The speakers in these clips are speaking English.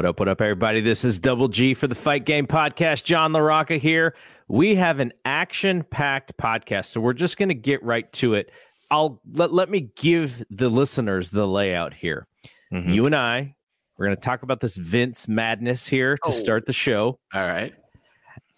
What up, what up, everybody? This is Double G for the Fight Game Podcast. John LaRocca here. We have an action packed podcast, so we're just going to get right to it. I'll let, let me give the listeners the layout here. Mm-hmm. You and I, we're going to talk about this Vince madness here to oh. start the show. All right.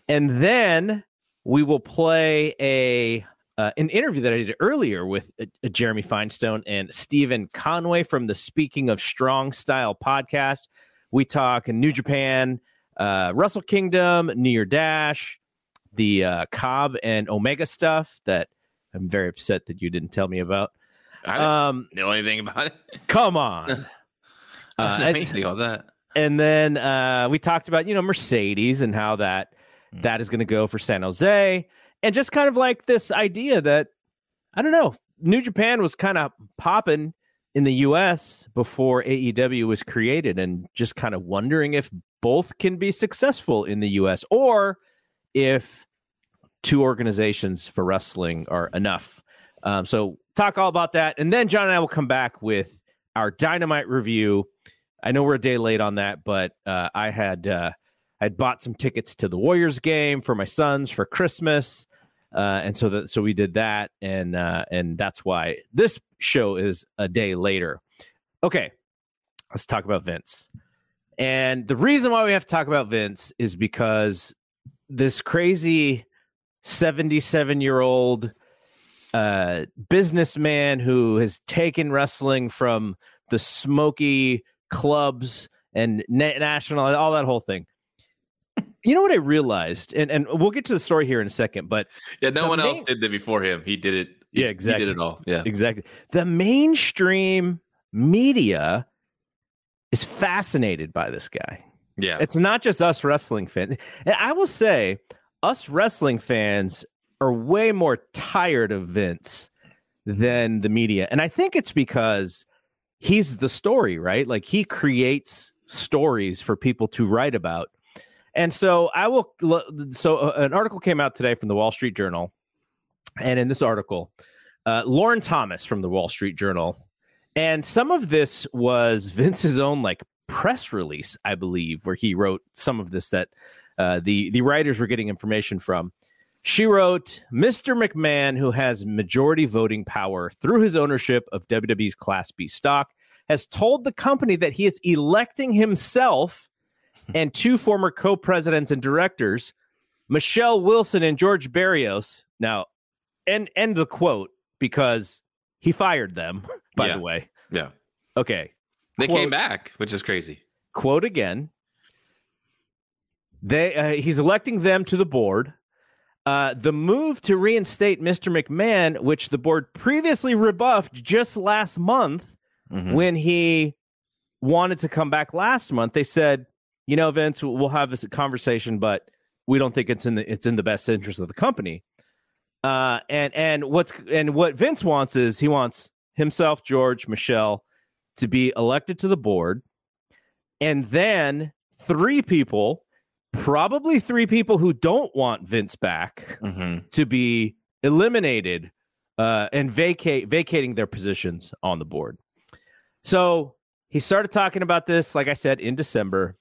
And then we will play a uh, an interview that I did earlier with uh, uh, Jeremy Finestone and Stephen Conway from the Speaking of Strong Style podcast. We talk in New Japan, uh, Wrestle Kingdom, New Year Dash, the uh, Cobb and Omega stuff that I'm very upset that you didn't tell me about. I didn't um, know anything about it. come on. uh, anything about that. And then uh, we talked about, you know, Mercedes and how that mm. that is going to go for San Jose. And just kind of like this idea that, I don't know, New Japan was kind of popping in the US before AEW was created and just kind of wondering if both can be successful in the US or if two organizations for wrestling are enough. Um, so talk all about that. And then John and I will come back with our dynamite review. I know we're a day late on that, but uh, I had uh, I had bought some tickets to the Warriors game for my sons for Christmas. Uh, and so that so we did that, and uh, and that's why this show is a day later. Okay, let's talk about Vince. And the reason why we have to talk about Vince is because this crazy 77 year old uh, businessman who has taken wrestling from the smoky clubs and na- national, all that whole thing you know what I realized, and and we'll get to the story here in a second, but yeah, no one main... else did that before him. He did it. He, yeah, exactly. He did it all. Yeah, exactly. The mainstream media is fascinated by this guy. Yeah, it's not just us wrestling fans. And I will say, us wrestling fans are way more tired of Vince than the media, and I think it's because he's the story, right? Like he creates stories for people to write about and so I will. So uh, an article came out today from the Wall Street Journal, and in this article, uh, Lauren Thomas from the Wall Street Journal, and some of this was Vince's own like press release, I believe, where he wrote some of this that uh, the the writers were getting information from. She wrote, Mr. McMahon, who has majority voting power through his ownership of WWE's Class B stock, has told the company that he is electing himself and two former co-presidents and directors, Michelle Wilson and George Barrios. Now, end end the quote because he fired them. By yeah. the way, yeah. Okay, they quote, came back, which is crazy. Quote again. They uh, he's electing them to the board. Uh, the move to reinstate Mr. McMahon, which the board previously rebuffed just last month mm-hmm. when he wanted to come back last month, they said you know, Vince, we'll have this conversation, but we don't think it's in the it's in the best interest of the company. Uh, and and what's and what Vince wants is he wants himself, George, Michelle, to be elected to the board, and then three people, probably three people who don't want Vince back, mm-hmm. to be eliminated uh, and vacate vacating their positions on the board. So he started talking about this, like I said, in December.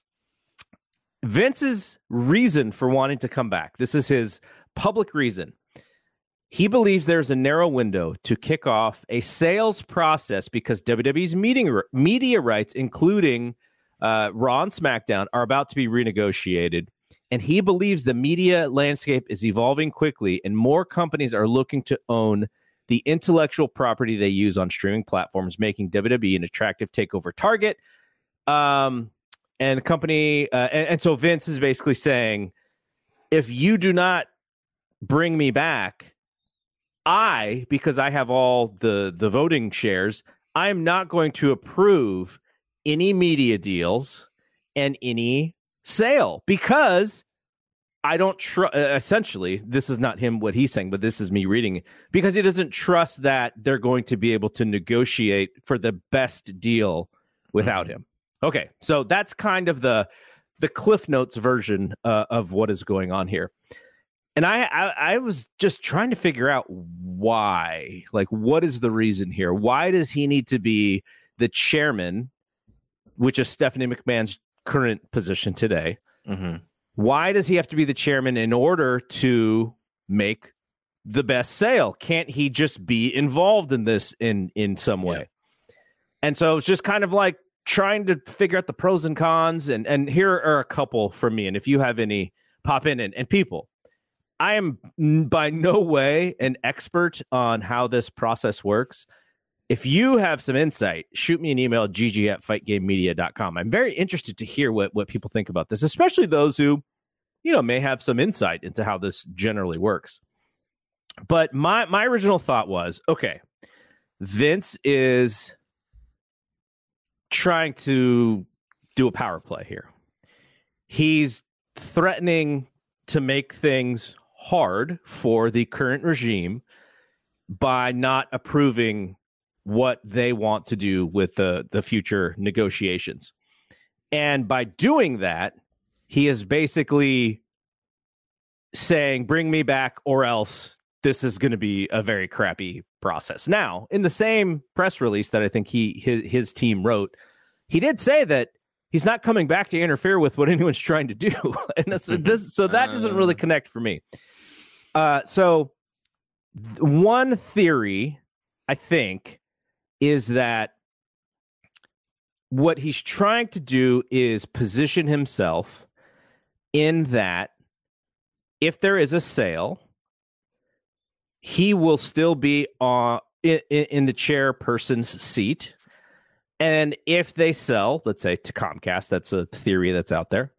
Vince's reason for wanting to come back, this is his public reason. He believes there's a narrow window to kick off a sales process because WWE's meeting, media rights, including uh, Raw and SmackDown, are about to be renegotiated. And he believes the media landscape is evolving quickly, and more companies are looking to own the intellectual property they use on streaming platforms, making WWE an attractive takeover target. Um, and the company uh, and, and so vince is basically saying if you do not bring me back i because i have all the the voting shares i'm not going to approve any media deals and any sale because i don't trust essentially this is not him what he's saying but this is me reading it because he doesn't trust that they're going to be able to negotiate for the best deal without mm-hmm. him Okay, so that's kind of the the Cliff Notes version uh, of what is going on here. And I, I, I was just trying to figure out why. Like, what is the reason here? Why does he need to be the chairman, which is Stephanie McMahon's current position today. Mm-hmm. Why does he have to be the chairman in order to make the best sale? Can't he just be involved in this in in some way? Yeah. And so it's just kind of like trying to figure out the pros and cons. And and here are a couple from me. And if you have any, pop in and, and people. I am by no way an expert on how this process works. If you have some insight, shoot me an email, gg at fightgamemedia.com. I'm very interested to hear what, what people think about this, especially those who, you know, may have some insight into how this generally works. But my my original thought was, okay, Vince is trying to do a power play here. He's threatening to make things hard for the current regime by not approving what they want to do with the the future negotiations. And by doing that, he is basically saying bring me back or else this is going to be a very crappy process. Now, in the same press release that I think he his, his team wrote, he did say that he's not coming back to interfere with what anyone's trying to do. and so, does, so that doesn't really uh. connect for me. Uh, so one theory, I think, is that what he's trying to do is position himself in that if there is a sale, he will still be on in, in the chairperson's seat. And if they sell, let's say to Comcast, that's a theory that's out there.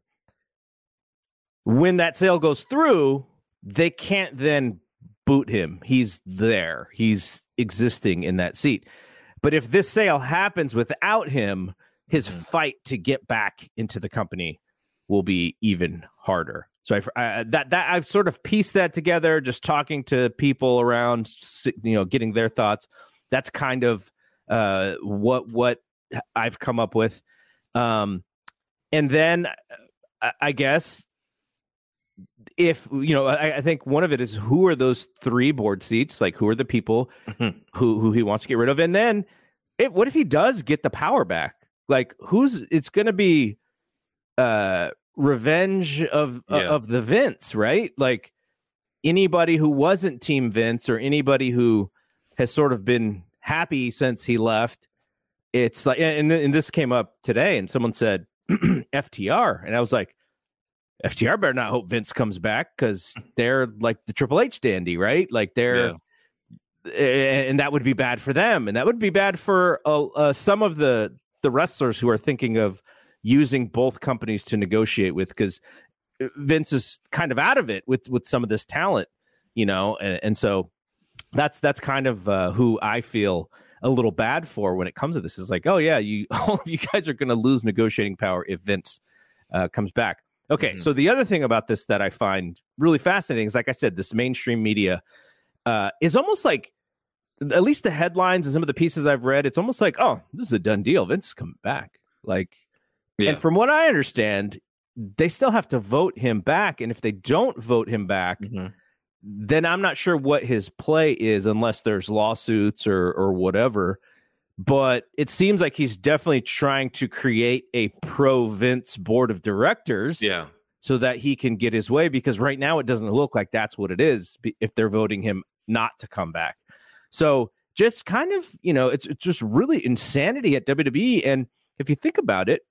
When that sale goes through, they can't then boot him. He's there. He's existing in that seat. But if this sale happens without him, his mm-hmm. fight to get back into the company will be even harder. So I, I, that that I've sort of pieced that together, just talking to people around, you know, getting their thoughts. That's kind of uh, what what I've come up with. Um, and then uh, I guess if you know, I, I, think one of it is who are those three board seats? Like who are the people mm-hmm. who who he wants to get rid of? And then, it, what if he does get the power back? Like who's? It's going to be uh revenge of yeah. of the Vince, right? Like anybody who wasn't Team Vince or anybody who has sort of been happy since he left. It's like, and, and this came up today, and someone said FTR, and I was like, FTR better not hope Vince comes back because they're like the Triple H dandy, right? Like they're, yeah. and that would be bad for them, and that would be bad for uh, uh, some of the the wrestlers who are thinking of using both companies to negotiate with because uh, Vince is kind of out of it with with some of this talent, you know, and, and so that's that's kind of uh, who I feel a little bad for when it comes to this. Is like, oh yeah, you all of you guys are going to lose negotiating power if Vince uh, comes back. Okay, mm-hmm. so the other thing about this that I find really fascinating is, like I said, this mainstream media uh, is almost like, at least the headlines and some of the pieces I've read, it's almost like, oh, this is a done deal. Vince is coming back. Like, yeah. and from what I understand, they still have to vote him back, and if they don't vote him back, mm-hmm. then I'm not sure what his play is, unless there's lawsuits or or whatever but it seems like he's definitely trying to create a pro Vince board of directors. Yeah. So that he can get his way because right now it doesn't look like that's what it is if they're voting him not to come back. So just kind of, you know, it's, it's just really insanity at WWE. And if you think about it,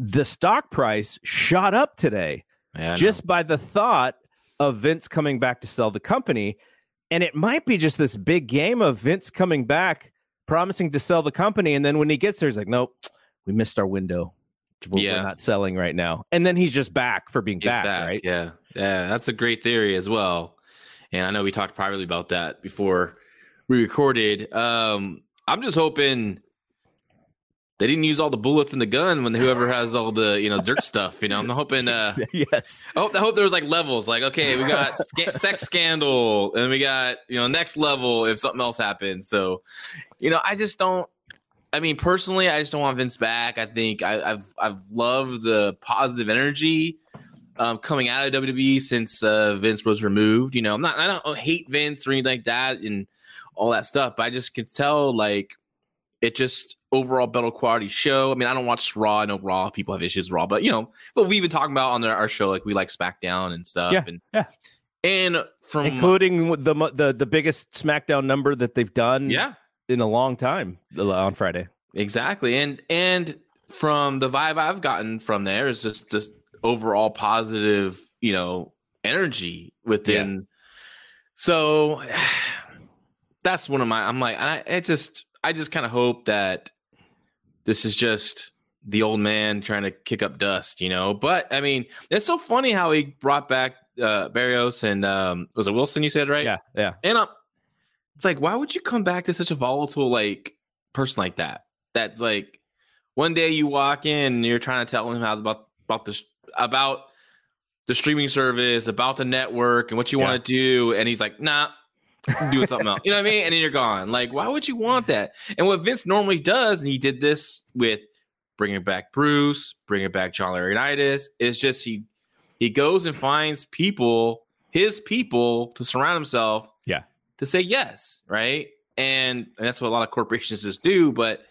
the stock price shot up today yeah, just by the thought of Vince coming back to sell the company. And it might be just this big game of Vince coming back promising to sell the company, and then when he gets there, he's like, "Nope, we missed our window. We're, yeah. we're not selling right now." And then he's just back for being back, back, right? Yeah, yeah, that's a great theory as well. And I know we talked privately about that before we recorded. Um, I'm just hoping they didn't use all the bullets in the gun when whoever has all the you know dirt stuff. You know, I'm hoping. Uh, yes. I hope, I hope there was like levels. Like, okay, we got sex scandal, and we got you know next level if something else happens. So, you know, I just don't. I mean, personally, I just don't want Vince back. I think I, have I've loved the positive energy um, coming out of WWE since uh, Vince was removed. You know, I'm not I don't hate Vince or anything like that and all that stuff, but I just could tell like it just overall better quality show. I mean, I don't watch Raw. I know Raw people have issues with Raw, but you know, but we've been talking about on our show like we like SmackDown and stuff. Yeah, and yeah. And from including the the the biggest SmackDown number that they've done, yeah, in a long time uh, on Friday. Exactly, and and from the vibe I've gotten from there is just just overall positive, you know, energy within. Yeah. So that's one of my. I'm like, I, I just I just kind of hope that this is just the old man trying to kick up dust, you know. But I mean, it's so funny how he brought back uh Barrios and um was it Wilson you said, right? Yeah, yeah. And um, it's like, why would you come back to such a volatile like person like that? That's like one day you walk in and you're trying to tell him how about about this about the streaming service, about the network and what you yeah. want to do, and he's like, nah, doing something else. You know what I mean? And then you're gone. Like, why would you want that? And what Vince normally does, and he did this with bringing back Bruce, bringing back John Laurinaitis, is just he he goes and finds people, his people, to surround himself. Yeah. To say yes, right? And, and that's what a lot of corporations just do. But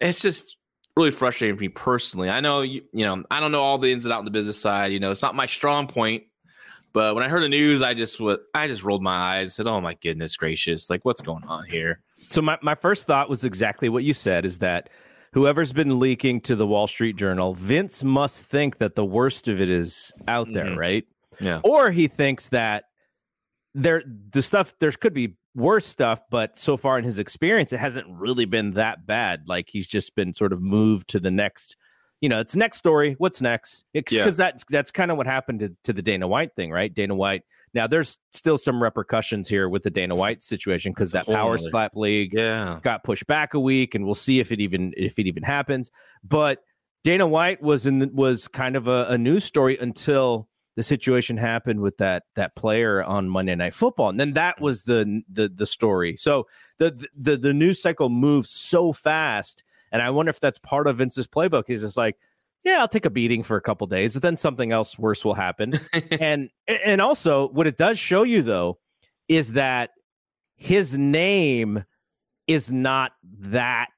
it's just really frustrating for me personally. I know you, you know I don't know all the ins and outs on the business side. You know, it's not my strong point. But when I heard the news, I just what I just rolled my eyes, and said, "Oh my goodness gracious! Like, what's going on here?" So my my first thought was exactly what you said: is that whoever's been leaking to the Wall Street Journal, Vince must think that the worst of it is out there, mm-hmm. right? Yeah. Or he thinks that there the stuff there could be worse stuff, but so far in his experience, it hasn't really been that bad. Like he's just been sort of moved to the next you know, it's next story. What's next? Because yeah. that's that's kind of what happened to, to the Dana White thing, right? Dana White. Now there's still some repercussions here with the Dana White situation because that power slap league yeah. got pushed back a week, and we'll see if it even if it even happens. But Dana White was in the, was kind of a, a news story until the situation happened with that that player on Monday Night Football, and then that was the the the story. So the the the news cycle moves so fast and I wonder if that's part of Vince's playbook. He's just like, yeah, I'll take a beating for a couple days, but then something else worse will happen. and and also what it does show you though is that his name is not that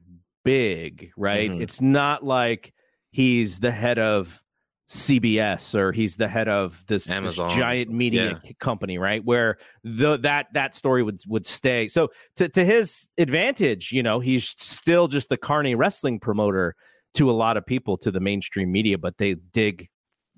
big, right? Mm-hmm. It's not like he's the head of CBS or he's the head of this, this giant media yeah. company, right? Where the that that story would would stay. So to to his advantage, you know, he's still just the carny wrestling promoter to a lot of people to the mainstream media, but they dig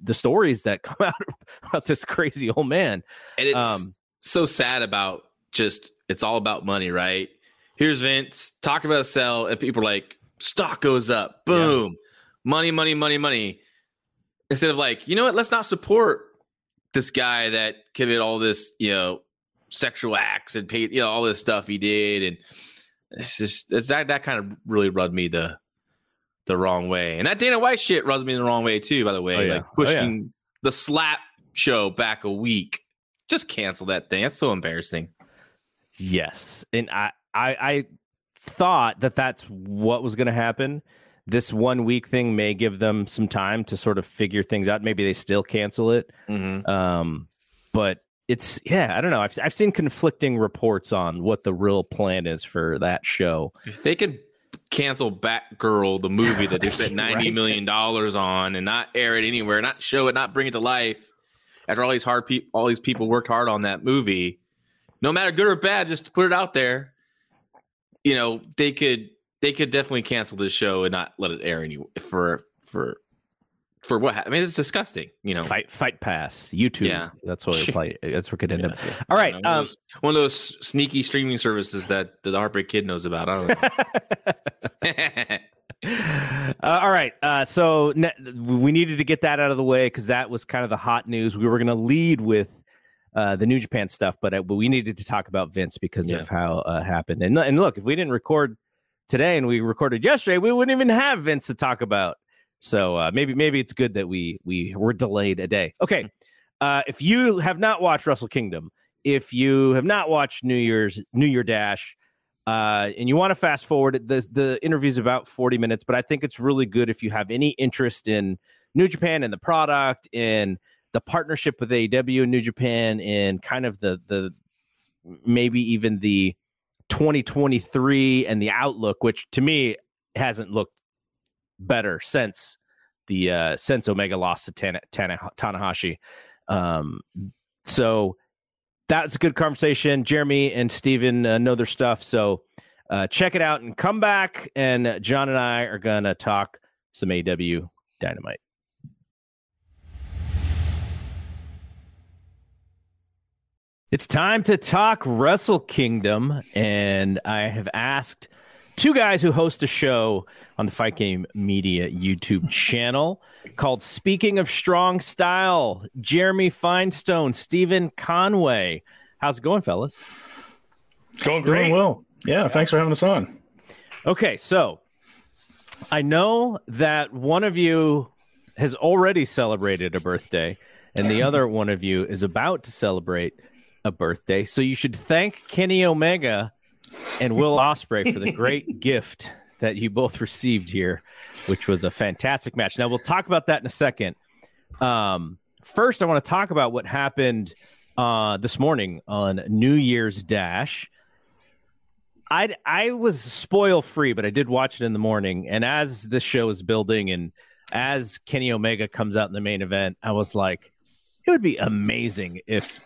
the stories that come out about this crazy old man. And it's um, so sad about just it's all about money, right? Here's Vince talking about a sell, and people are like, stock goes up, boom, yeah. money, money, money, money instead of like, you know what, let's not support this guy that committed all this, you know, sexual acts and paid, you know, all this stuff he did, and it's just it's that that kind of really rubbed me the the wrong way, and that Dana White shit rubs me the wrong way too. By the way, oh, yeah. like pushing oh, yeah. the slap show back a week, just cancel that thing. That's so embarrassing. Yes, and I I, I thought that that's what was going to happen this one week thing may give them some time to sort of figure things out. Maybe they still cancel it. Mm-hmm. Um, but it's yeah, I don't know. I've I've seen conflicting reports on what the real plan is for that show. If they could cancel Batgirl, the movie that they spent ninety right? million dollars on, and not air it anywhere, not show it, not bring it to life, after all these hard people, all these people worked hard on that movie, no matter good or bad, just to put it out there. You know, they could they could definitely cancel this show and not let it air any for for for what I mean, it's disgusting. You know, fight fight pass YouTube. Yeah, that's what play. That's what could end yeah, up. All right, one, um, of those, one, of those, sneaky streaming services that the Heartbreak Kid knows about. I don't know. uh, all right, uh, so ne- we needed to get that out of the way because that was kind of the hot news. We were going to lead with. Uh, the New Japan stuff, but, uh, but we needed to talk about Vince because yeah. of how uh, it happened. And and look, if we didn't record today and we recorded yesterday, we wouldn't even have Vince to talk about. So uh, maybe maybe it's good that we we were delayed a day. Okay, uh, if you have not watched Wrestle Kingdom, if you have not watched New Year's New Year Dash, uh, and you want to fast forward, the the interview is about forty minutes, but I think it's really good if you have any interest in New Japan and the product, in the partnership with AEW and New Japan, and kind of the the maybe even the 2023 and the outlook, which to me, hasn't looked better since the uh, since Omega lost to Tana, Tana, Tanahashi. Um, so that's a good conversation. Jeremy and Steven uh, know their stuff, so uh, check it out and come back. And John and I are gonna talk some AW Dynamite. It's time to talk Wrestle Kingdom, and I have asked two guys who host a show on the Fight Game Media YouTube channel called Speaking of Strong Style. Jeremy Finestone, Stephen Conway. How's it going, fellas? Going great. Doing well. Yeah, thanks for having us on. Okay, so I know that one of you has already celebrated a birthday, and the other one of you is about to celebrate a birthday. So you should thank Kenny Omega and Will Ospreay for the great gift that you both received here, which was a fantastic match. Now we'll talk about that in a second. Um, first, I want to talk about what happened uh, this morning on New Year's Dash. I I was spoil free, but I did watch it in the morning. And as this show is building, and as Kenny Omega comes out in the main event, I was like, it would be amazing if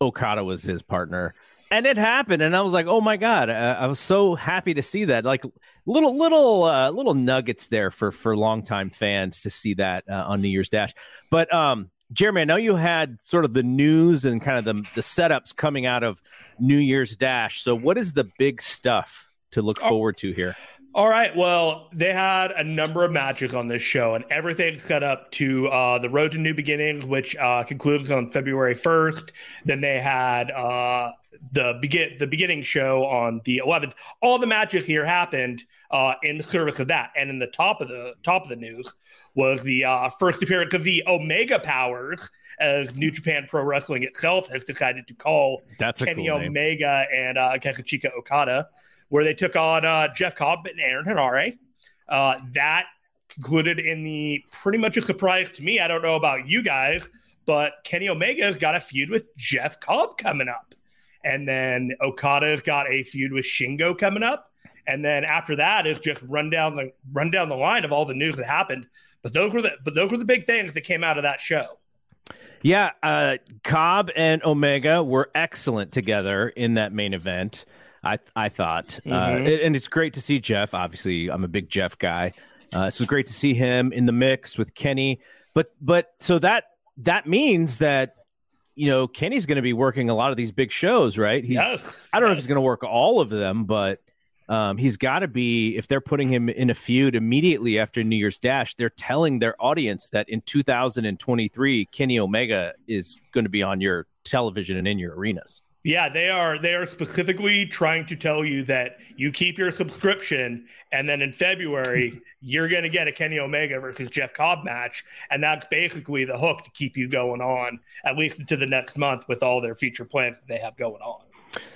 Okada was his partner. And it happened, and I was like, "Oh my god!" I, I was so happy to see that. Like little, little, uh, little nuggets there for for longtime fans to see that uh, on New Year's Dash. But um, Jeremy, I know you had sort of the news and kind of the the setups coming out of New Year's Dash. So, what is the big stuff to look oh. forward to here? All right. Well, they had a number of matches on this show, and everything set up to uh, the Road to New Beginnings, which uh, concludes on February first. Then they had uh, the begin the beginning show on the 11th. All the magic here happened uh, in service of that, and in the top of the top of the news was the uh, first appearance of the Omega Powers, as New Japan Pro Wrestling itself has decided to call That's Kenny cool Omega and uh, Kazuchika Okada where they took on uh, Jeff Cobb and Aaron Henare. Uh, that concluded in the pretty much a surprise to me. I don't know about you guys, but Kenny Omega's got a feud with Jeff Cobb coming up. And then Okada's got a feud with Shingo coming up. And then after that is just run down the run down the line of all the news that happened. But those were the but those were the big things that came out of that show. Yeah, uh, Cobb and Omega were excellent together in that main event. I I thought, uh, mm-hmm. uh, and it's great to see Jeff. Obviously, I'm a big Jeff guy. Uh, so it's great to see him in the mix with Kenny. But but so that that means that you know Kenny's going to be working a lot of these big shows, right? He's, yes. I don't know if he's going to work all of them, but um, he's got to be. If they're putting him in a feud immediately after New Year's Dash, they're telling their audience that in 2023, Kenny Omega is going to be on your television and in your arenas. Yeah, they are they are specifically trying to tell you that you keep your subscription and then in February you're going to get a Kenny Omega versus Jeff Cobb match and that's basically the hook to keep you going on at least into the next month with all their future plans that they have going on.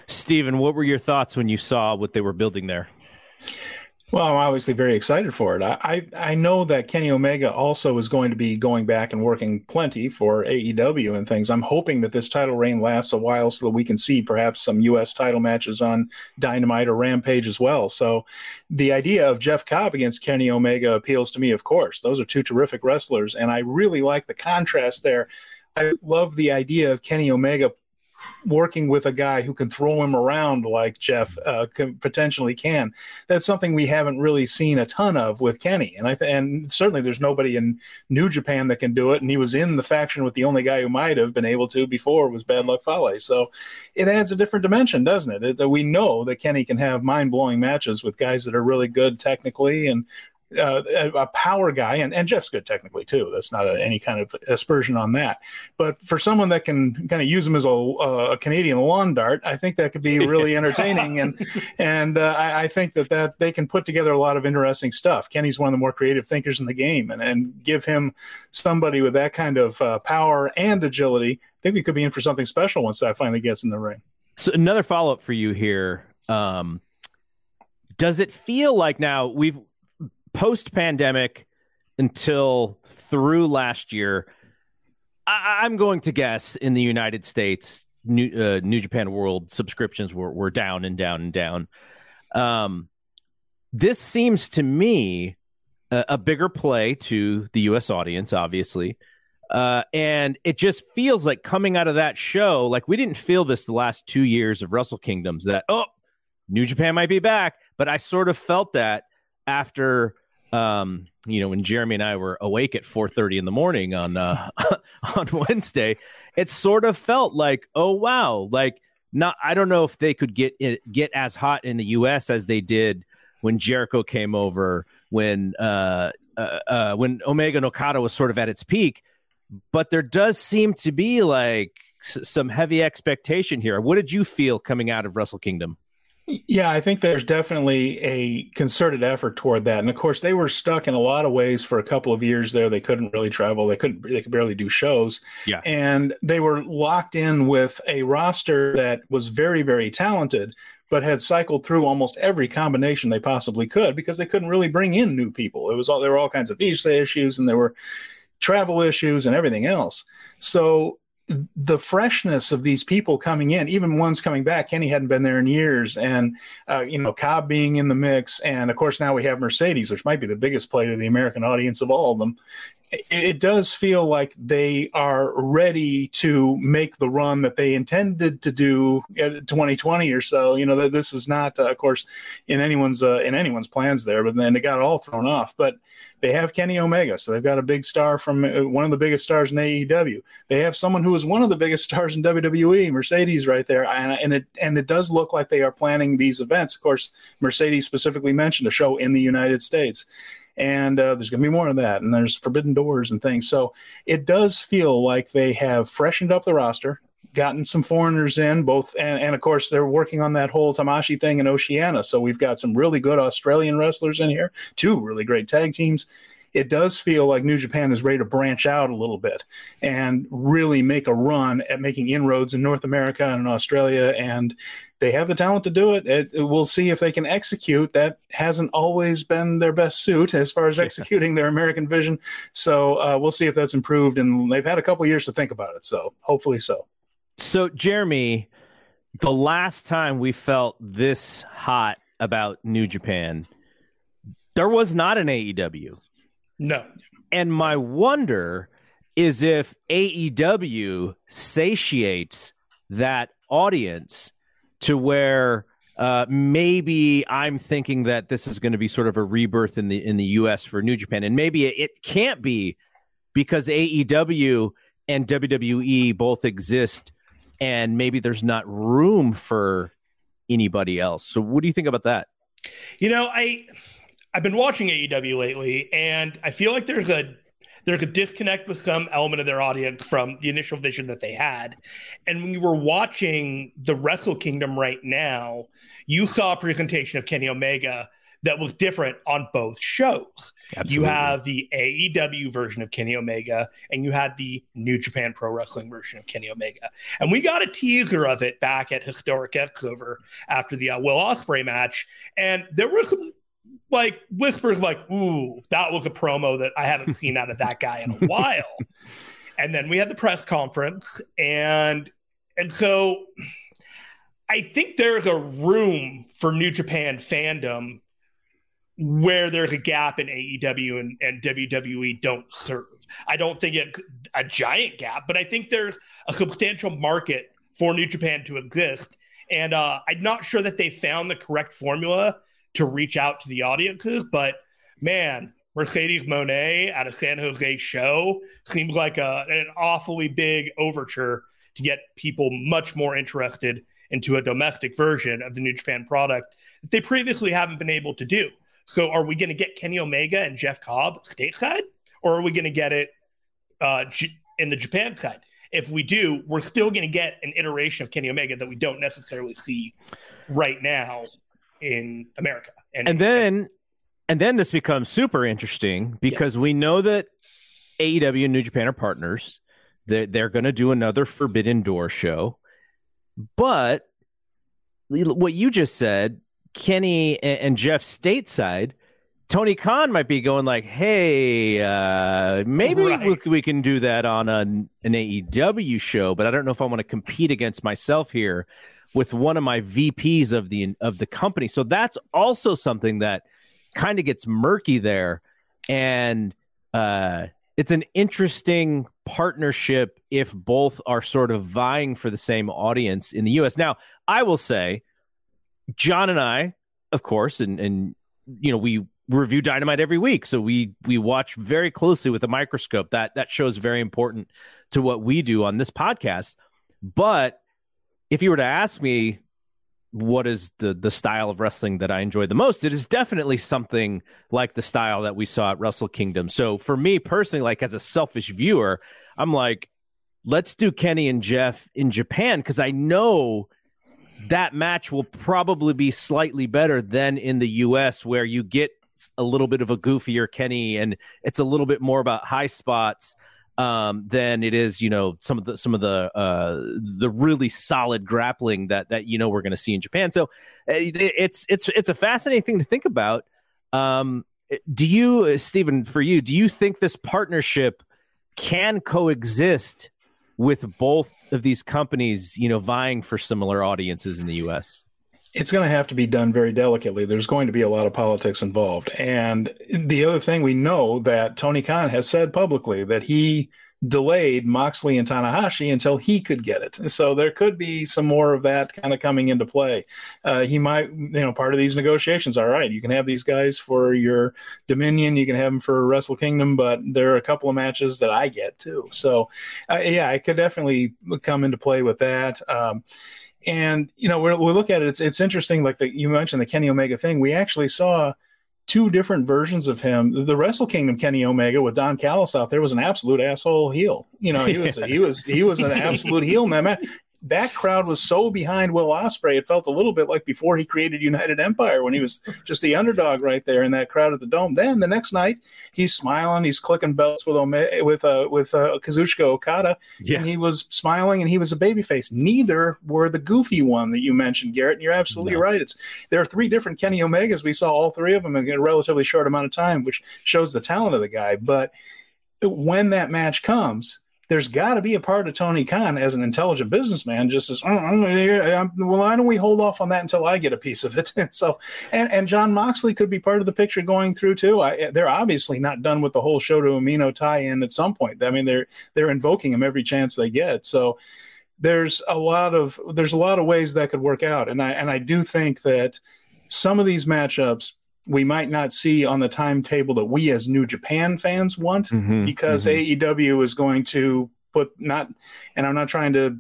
Steven, what were your thoughts when you saw what they were building there? Well, I'm obviously very excited for it. I, I, I know that Kenny Omega also is going to be going back and working plenty for AEW and things. I'm hoping that this title reign lasts a while so that we can see perhaps some U.S. title matches on Dynamite or Rampage as well. So the idea of Jeff Cobb against Kenny Omega appeals to me, of course. Those are two terrific wrestlers, and I really like the contrast there. I love the idea of Kenny Omega working with a guy who can throw him around like Jeff uh, can, potentially can. That's something we haven't really seen a ton of with Kenny, and I th- and certainly there's nobody in New Japan that can do it. And he was in the faction with the only guy who might have been able to before was Bad Luck Fale. So it adds a different dimension, doesn't it? That we know that Kenny can have mind blowing matches with guys that are really good technically and uh, a power guy, and, and Jeff's good technically too. That's not a, any kind of aspersion on that. But for someone that can kind of use him as a, a Canadian lawn dart, I think that could be really entertaining. and and uh, I, I, think that that they can put together a lot of interesting stuff. Kenny's one of the more creative thinkers in the game, and and give him somebody with that kind of uh, power and agility. I think we could be in for something special once that finally gets in the ring. So another follow up for you here. Um, does it feel like now we've post pandemic until through last year, I- am going to guess in the United States, New, uh, New Japan World subscriptions were, were down and down and down. Um, this seems to me a, a bigger play to the U.S. audience, obviously. Uh, and it just feels like coming out of that show, like we didn't feel this the last two years of Wrestle Kingdoms that, oh, New Japan might be back. But I sort of felt that after um, you know, when Jeremy and I were awake at 4:30 in the morning on uh, on Wednesday, it sort of felt like, oh wow, like not. I don't know if they could get it, get as hot in the U.S. as they did when Jericho came over, when uh, uh, uh, when Omega and Okada was sort of at its peak. But there does seem to be like s- some heavy expectation here. What did you feel coming out of Wrestle Kingdom? Yeah, I think there's definitely a concerted effort toward that. And of course, they were stuck in a lot of ways for a couple of years there. They couldn't really travel. They couldn't they could barely do shows. Yeah. And they were locked in with a roster that was very very talented but had cycled through almost every combination they possibly could because they couldn't really bring in new people. It was all there were all kinds of visa issues and there were travel issues and everything else. So the freshness of these people coming in, even ones coming back, Kenny hadn't been there in years, and uh, you know Cobb being in the mix, and of course now we have Mercedes, which might be the biggest play to the American audience of all of them. It, does feel like they are ready to make the run that they intended to do at 2020 or so. You know that this is not, uh, of course, in anyone's uh, in anyone's plans there, but then it got all thrown off. But they have Kenny Omega, so they've got a big star from uh, one of the biggest stars in AEW. They have someone who is one of the biggest stars in WWE, Mercedes, right there, and, and it and it does look like they are planning these events. Of course, Mercedes specifically mentioned a show in the United States, and uh, there's going to be more of that, and there's Forbidden Doors and things. So it does feel like they have freshened up the roster gotten some foreigners in both and, and of course they're working on that whole Tamashii thing in Oceania. So we've got some really good Australian wrestlers in here, two really great tag teams. It does feel like New Japan is ready to branch out a little bit and really make a run at making inroads in North America and Australia. And they have the talent to do it. it, it we'll see if they can execute. That hasn't always been their best suit as far as executing their American vision. So uh, we'll see if that's improved. And they've had a couple years to think about it. So hopefully so. So, Jeremy, the last time we felt this hot about New Japan, there was not an AEW. No. And my wonder is if AEW satiates that audience to where uh, maybe I'm thinking that this is going to be sort of a rebirth in the in the US for New Japan, and maybe it, can't be because AEW and WWE both exist and maybe there's not room for anybody else. So what do you think about that? You know, I I've been watching AEW lately and I feel like there's a there's a disconnect with some element of their audience from the initial vision that they had. And when you were watching the Wrestle Kingdom right now, you saw a presentation of Kenny Omega that was different on both shows. Absolutely. You have the AEW version of Kenny Omega and you had the New Japan Pro Wrestling version of Kenny Omega. And we got a teaser of it back at Historic Xover after the uh, Will Ospreay match. And there were some like whispers like, ooh, that was a promo that I haven't seen out of that guy in a while. and then we had the press conference and and so I think there's a room for New Japan fandom where there's a gap in AEW and, and WWE don't serve. I don't think it's a giant gap, but I think there's a substantial market for New Japan to exist. And uh, I'm not sure that they found the correct formula to reach out to the audiences, but man, Mercedes Moné at a San Jose show seems like a, an awfully big overture to get people much more interested into a domestic version of the New Japan product that they previously haven't been able to do. So are we going to get Kenny Omega and Jeff Cobb stateside, or are we going to get it uh, in the Japan side? If we do, we're still going to get an iteration of Kenny Omega that we don't necessarily see right now in America. And, and then, and then this becomes super interesting because we know that AEW and New Japan are partners. That they're, they're going to do another Forbidden Door show, but what you just said Kenny and, and Jeff stateside, Tony Khan might be going like, "Hey, uh, maybe right. we, we, can do that on an, an AEW show, but I don't know if I want to compete against myself here with one of my VPs of the of the company." So that's also something that kind of gets murky there, and uh, it's an interesting partnership if both are sort of vying for the same audience in the U.S. Now, I will say, John and I, of course, and and you know we review Dynamite every week, so we we watch very closely with a microscope. That that show is very important to what we do on this podcast. But if you were to ask me what is the the style of wrestling that I enjoy the most, it is definitely something like the style that we saw at Wrestle Kingdom. So for me personally, like as a selfish viewer, I'm like, let's do Kenny and Jeff in Japan because I know that match will probably be slightly better than in the US where you get a little bit of a goofier Kenny and it's a little bit more about high spots um, than it is, you know, some of the some of the uh, the really solid grappling that that you know we're going to see in Japan. So eh, it, it's it's it's a fascinating thing to think about. Um, do you, Stephen, for you, do you think this partnership can coexist with both of these companies, you know, vying for similar audiences in the U.S.? It's going to have to be done very delicately. There's going to be a lot of politics involved. And the other thing we know that Tony Khan has said publicly that he delayed Moxley and Tanahashi until he could get it. So there could be some more of that kind of coming into play. Uh, he might, you know, part of these negotiations. All right, you can have these guys for your Dominion, you can have them for Wrestle Kingdom, but there are a couple of matches that I get too. So uh, yeah, it could definitely come into play with that. Um, and you know, we look at it. It's it's interesting. Like the, you mentioned the Kenny Omega thing. We actually saw two different versions of him. The Wrestle Kingdom Kenny Omega with Don Callis out there was an absolute asshole heel. You know, he was he was he was an absolute heel in that crowd was so behind Will Ospreay, It felt a little bit like before he created United Empire when he was just the underdog right there in that crowd at the Dome. Then the next night, he's smiling, he's clicking belts with Ome- with uh, with uh, Kazuchika Okada, yeah. and he was smiling and he was a babyface. Neither were the goofy one that you mentioned, Garrett. And you're absolutely no. right. It's there are three different Kenny Omegas. We saw all three of them in a relatively short amount of time, which shows the talent of the guy. But when that match comes there's got to be a part of Tony Khan as an intelligent businessman just says, oh, mm, mm, well, why don't we hold off on that until I get a piece of it? And so, and, and Jon Moxley could be part of the picture going through too. I, eh, they're obviously not done with the whole Shota Umino tie-in at some point. I mean, they're they're invoking him every chance they get. So there's a lot of there's a lot of ways that could work out, and I and I do think that some of these matchups we might not see on the timetable that we as New Japan fans want mm-hmm, because mm-hmm. AEW is going to put not, and I'm not trying to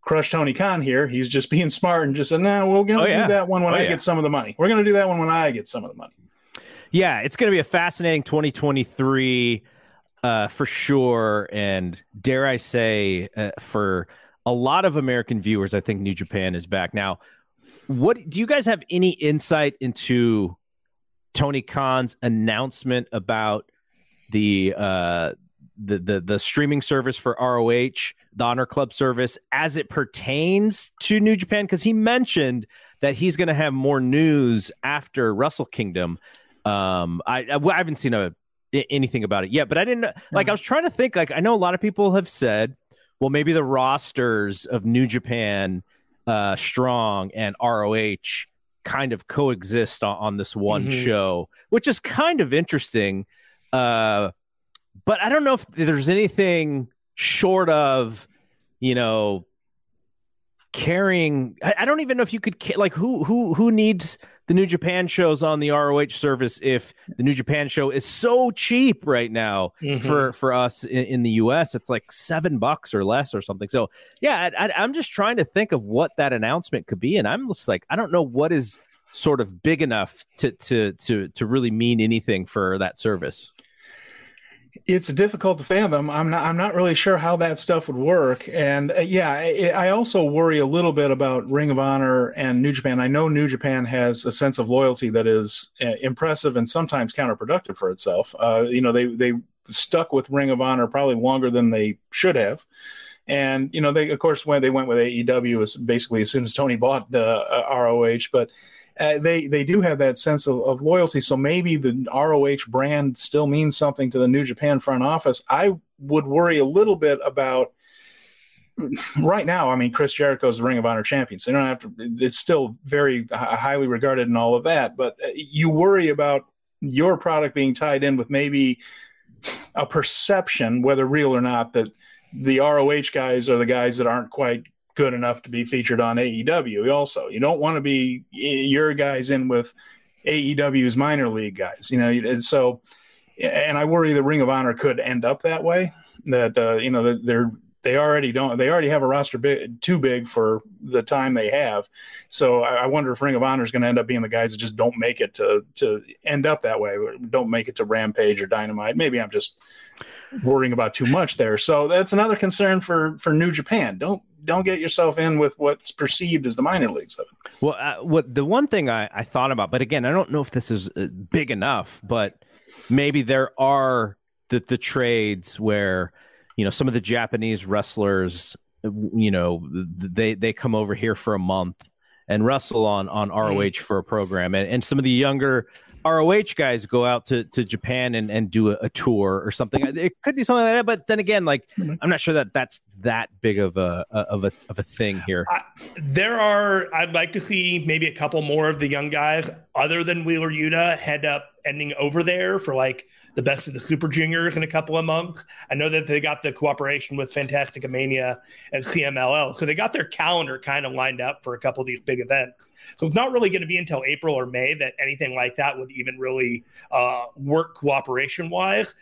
crush Tony Khan here. He's just being smart and just said, "No, nah, we're going to oh, yeah. do that one when oh, I yeah. get some of the money. We're going to do that one when I get some of the money." Yeah, it's going to be a fascinating 2023 uh, for sure, and dare I say, uh, for a lot of American viewers, I think New Japan is back now. What do you guys have any insight into Tony Khan's announcement about the uh, the the the streaming service for ROH, the Honor Club service, as it pertains to New Japan, because he mentioned that he's going to have more news after Wrestle Kingdom. Um, I, I, I haven't seen a anything about it yet, but I didn't like. I was trying to think. Like, I know a lot of people have said, well, maybe the rosters of New Japan, uh, Strong, and ROH kind of coexist on, on this one mm-hmm. show, which is kind of interesting. Uh, but I don't know if there's anything short of, you know, carrying. I, I don't even know if you could like who who who needs the New Japan shows on the ROH service if the New Japan show is so cheap right now mm-hmm. for for us in, in, the US. It's like seven bucks or less or something. So yeah, I, I'm just trying to think of what that announcement could be, and I'm just like I don't know what is sort of big enough to to to to really mean anything for that service it's difficult to fathom. I'm not. I'm not really sure how that stuff would work. And uh, yeah, I, I, also worry a little bit about Ring of Honor and New Japan. I know New Japan has a sense of loyalty that is uh, impressive and sometimes counterproductive for itself. Uh, you know, they they stuck with Ring of Honor probably longer than they should have. And you know, they of course when they went with AEW was basically as soon as Tony bought the uh, ROH, but uh, they they do have that sense of, of loyalty. So maybe the ROH brand still means something to the New Japan front office. I would worry a little bit about right now, I mean, Chris Jericho is the Ring of Honor champion, so you don't have to. It's still very highly regarded and all of that, but uh, you worry about your product being tied in with maybe a perception, whether real or not, that the ROH guys are the guys that aren't quite good enough to be featured on AEW. Also, you don't want to be your guys in with AEW's minor league guys, you know, and so. And I worry the Ring of Honor could end up that way. That uh, you know they're they already don't they already have a roster big, too big for the time they have so I, I wonder if ring of honor is going to end up being the guys that just don't make it to to end up that way don't make it to rampage or dynamite maybe i'm just worrying about too much there so that's another concern for for new japan don't don't get yourself in with what's perceived as the minor leagues of it well uh, what the one thing I, I thought about but again i don't know if this is uh, big enough but maybe there are the the trades where you know some of the Japanese wrestlers, you know, they they come over here for a month and wrestle on on ROH mm. for a program, and, and some of the younger ROH guys go out to, to Japan and, and do a, a, tour or something. It could be something like that, but then again, like mm-hmm. I'm not sure that that's that big of a of a of a thing here. There are. I'd like to see maybe a couple more of the young guys, other than Wheeler Yuta, head up ending over there for like the best of the Super Juniors in a couple of months. I know that they got the cooperation with Fantastica Mania and CMLL, so they got their calendar kind of lined up for a couple of these big events. So it's not really going to be until April or May that anything like that would even really uh, work cooperation wise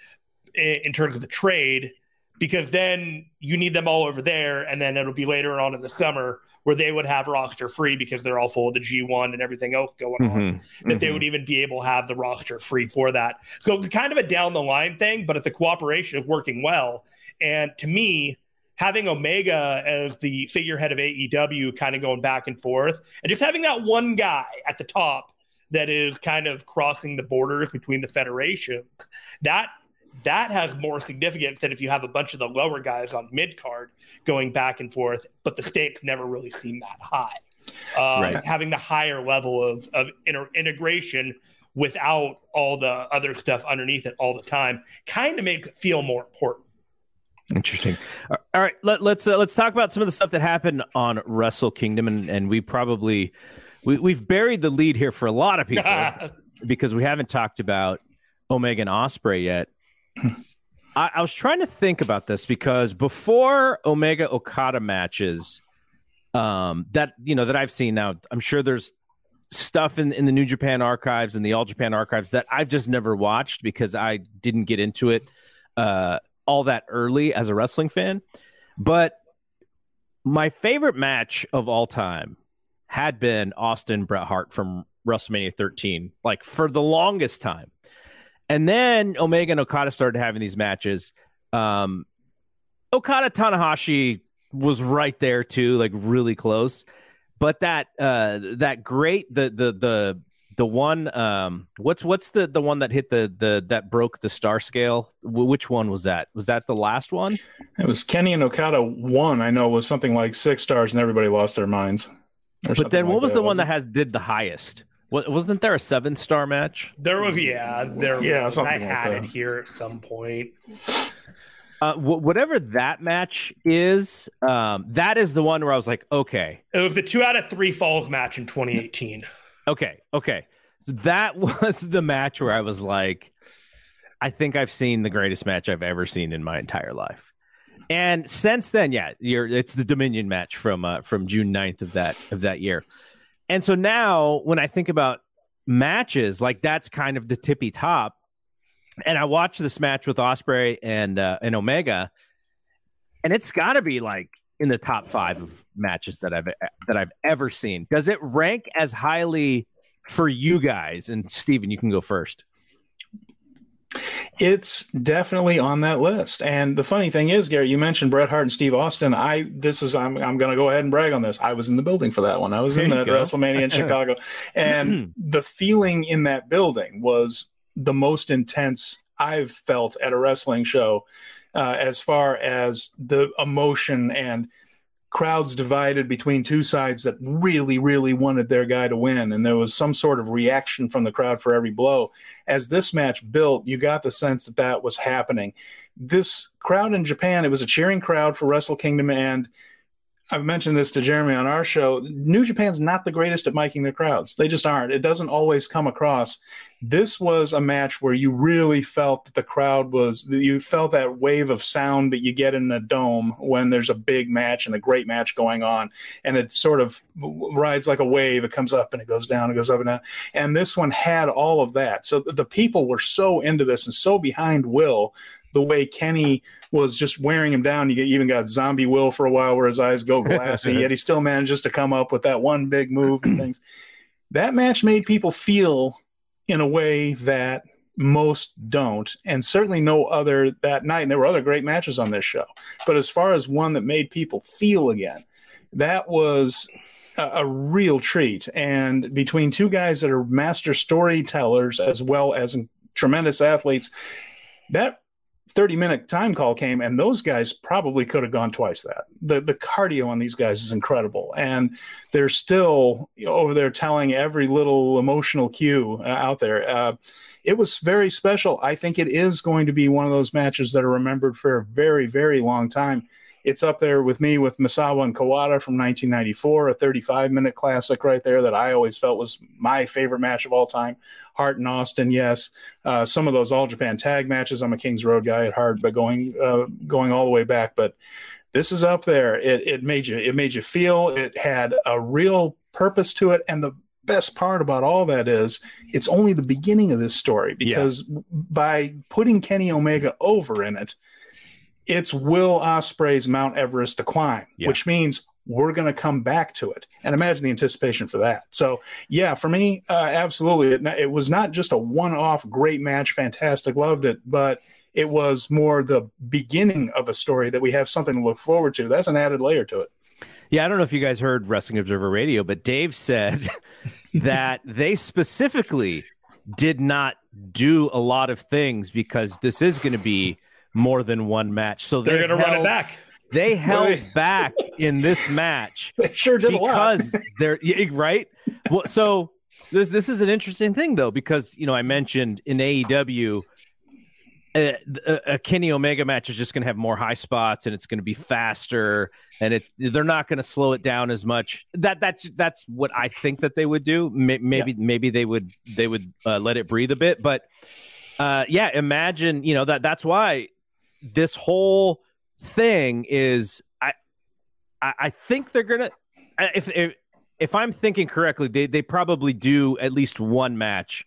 in, in terms of the trade because then you need them all over there, and then it'll be later on in the summer where they would have roster free because they're all full of the G1 and everything else going mm-hmm. on. That mm-hmm. they would even be able to have the roster free for that. So it's kind of a down the line thing, but it's a cooperation of working well. And to me, having Omega as the figurehead of AEW kind of going back and forth, and just having that one guy at the top that is kind of crossing the borders between the federations, that that has more significance than if you have a bunch of the lower guys on mid card going back and forth, but the stakes never really seem that high. Uh, right. Having the higher level of, of inter- integration without all the other stuff underneath it all the time kind of makes it feel more important. Interesting. All right, let, us let's, uh, let's talk about some of the stuff that happened on Wrestle Kingdom, and, and we probably we, we've buried the lead here for a lot of people because we haven't talked about Omega and Ospreay yet. I, I, was trying to think about this because before Omega Okada matches, um, that you know that I've seen now, I'm sure there's stuff in, in the New Japan archives and the All Japan archives that I've just never watched because I didn't get into it uh, all that early as a wrestling fan. But my favorite match of all time had been Austin Bret Hart from WrestleMania 13, like for the longest time. And then Omega and Okada started having these matches. Um, Okada Tanahashi was right there too, like really close. But that uh, that great the the the the one um what's what's the the one that hit the the that broke the star scale? W- which one was that? Was that the last one? It was kenny and okada one i know was something like six stars and everybody lost their minds but then what like was that, the one that has did the highest wasn't there a seven star match? There was, yeah, there. Yeah, I like had that. it here at some point. Uh, whatever that match is, um, that is the one where I was like, okay. It was the two out of three falls match in 2018. okay, okay. So that was the match where I was like, I think I've seen the greatest match I've ever seen in my entire life. And since then, yeah, it's the Dominion match from uh, from June 9th of that of that year. And so now when I think about matches, like that's kind of the tippy top. And I watched this match with Ospreay and uh, and Omega, and it's got to be like in the top five of matches that I've that I've ever seen. Does it rank as highly for you guys? And Steven, you can go first. It's definitely on that list. And the funny thing is, Gary, you mentioned Bret Hart and Steve Austin. I this is I'm I'm going to go ahead and brag on this. I was in the building for that one. I was in that WrestleMania in Chicago, and the feeling in that building was the most intense I've felt at a wrestling show, uh, as far as the emotion and crowds divided between two sides that really, really wanted their guy to win. And there was some sort of reaction from the crowd for every blow. As this match built, you got the sense that that was happening. This crowd in Japan, it was a cheering crowd for Wrestle Kingdom and I've mentioned this to Jeremy on our show. New Japan's not the greatest at miking their crowds. They just aren't. It doesn't always come across. This was a match where you really felt that the crowd was, you felt that wave of sound that you get in a dome when there's a big match and a great match going on. And it sort of rides like a wave. It comes up and it goes down, it goes up and down. And this one had all of that. So the people were so into this and so behind Will the way Kenny was just wearing him down. You even got Zombie Will for a while where his eyes go glassy, yet he still manages to come up with that one big move and things. That match made people feel in a way that most don't, and certainly no other that night. And there were other great matches on this show, but as far as one that made people feel again, that was a, a real treat. And between two guys that are master storytellers as well as tremendous athletes, that 30 minute time call came and those guys probably could have gone twice that. The the cardio on these guys is incredible and they're still over there telling every little emotional cue uh, out there. Uh, it was very special. I think it is going to be one of those matches that are remembered for a very very long time it's up there with me with Misawa and Kawada from 1994, a 35 minute classic right there that I always felt was my favorite match of all time. Hart and Austin, yes. Uh, some of those All Japan tag matches. I'm a Kings Road guy at heart, but going uh, going all the way back. But this is up there. It it made you it made you feel. It had a real purpose to it, and the best part about all that is it's only the beginning of this story because yeah. by putting Kenny Omega over in it it's Will Ospreay's Mount Everest to climb, yeah. which means we're going to come back to it. And imagine the anticipation for that. So, yeah, for me, uh, absolutely. It, it was not just a one off great match, fantastic, loved it, but it was more the beginning of a story that we have something to look forward to. That's an added layer to it. Yeah, I don't know if you guys heard Wrestling Observer Radio, but Dave said that they specifically did not do a lot of things because this is going to be more than one match. So they're, going to run it back. They held back in this match. They sure did because they're right. Well, so this this is an interesting thing though because you know I mentioned in AEW. A, a, Kenny Omega match is just going to have more high spots and it's going to be faster and it they're not going to slow it down as much. That that's that's what I think that they would do. Maybe yeah. maybe they would they would uh, let it breathe a bit, but uh, yeah, imagine you know that that's why this whole thing is I I, I think they're gonna if, if if I'm thinking correctly, they they probably do at least one match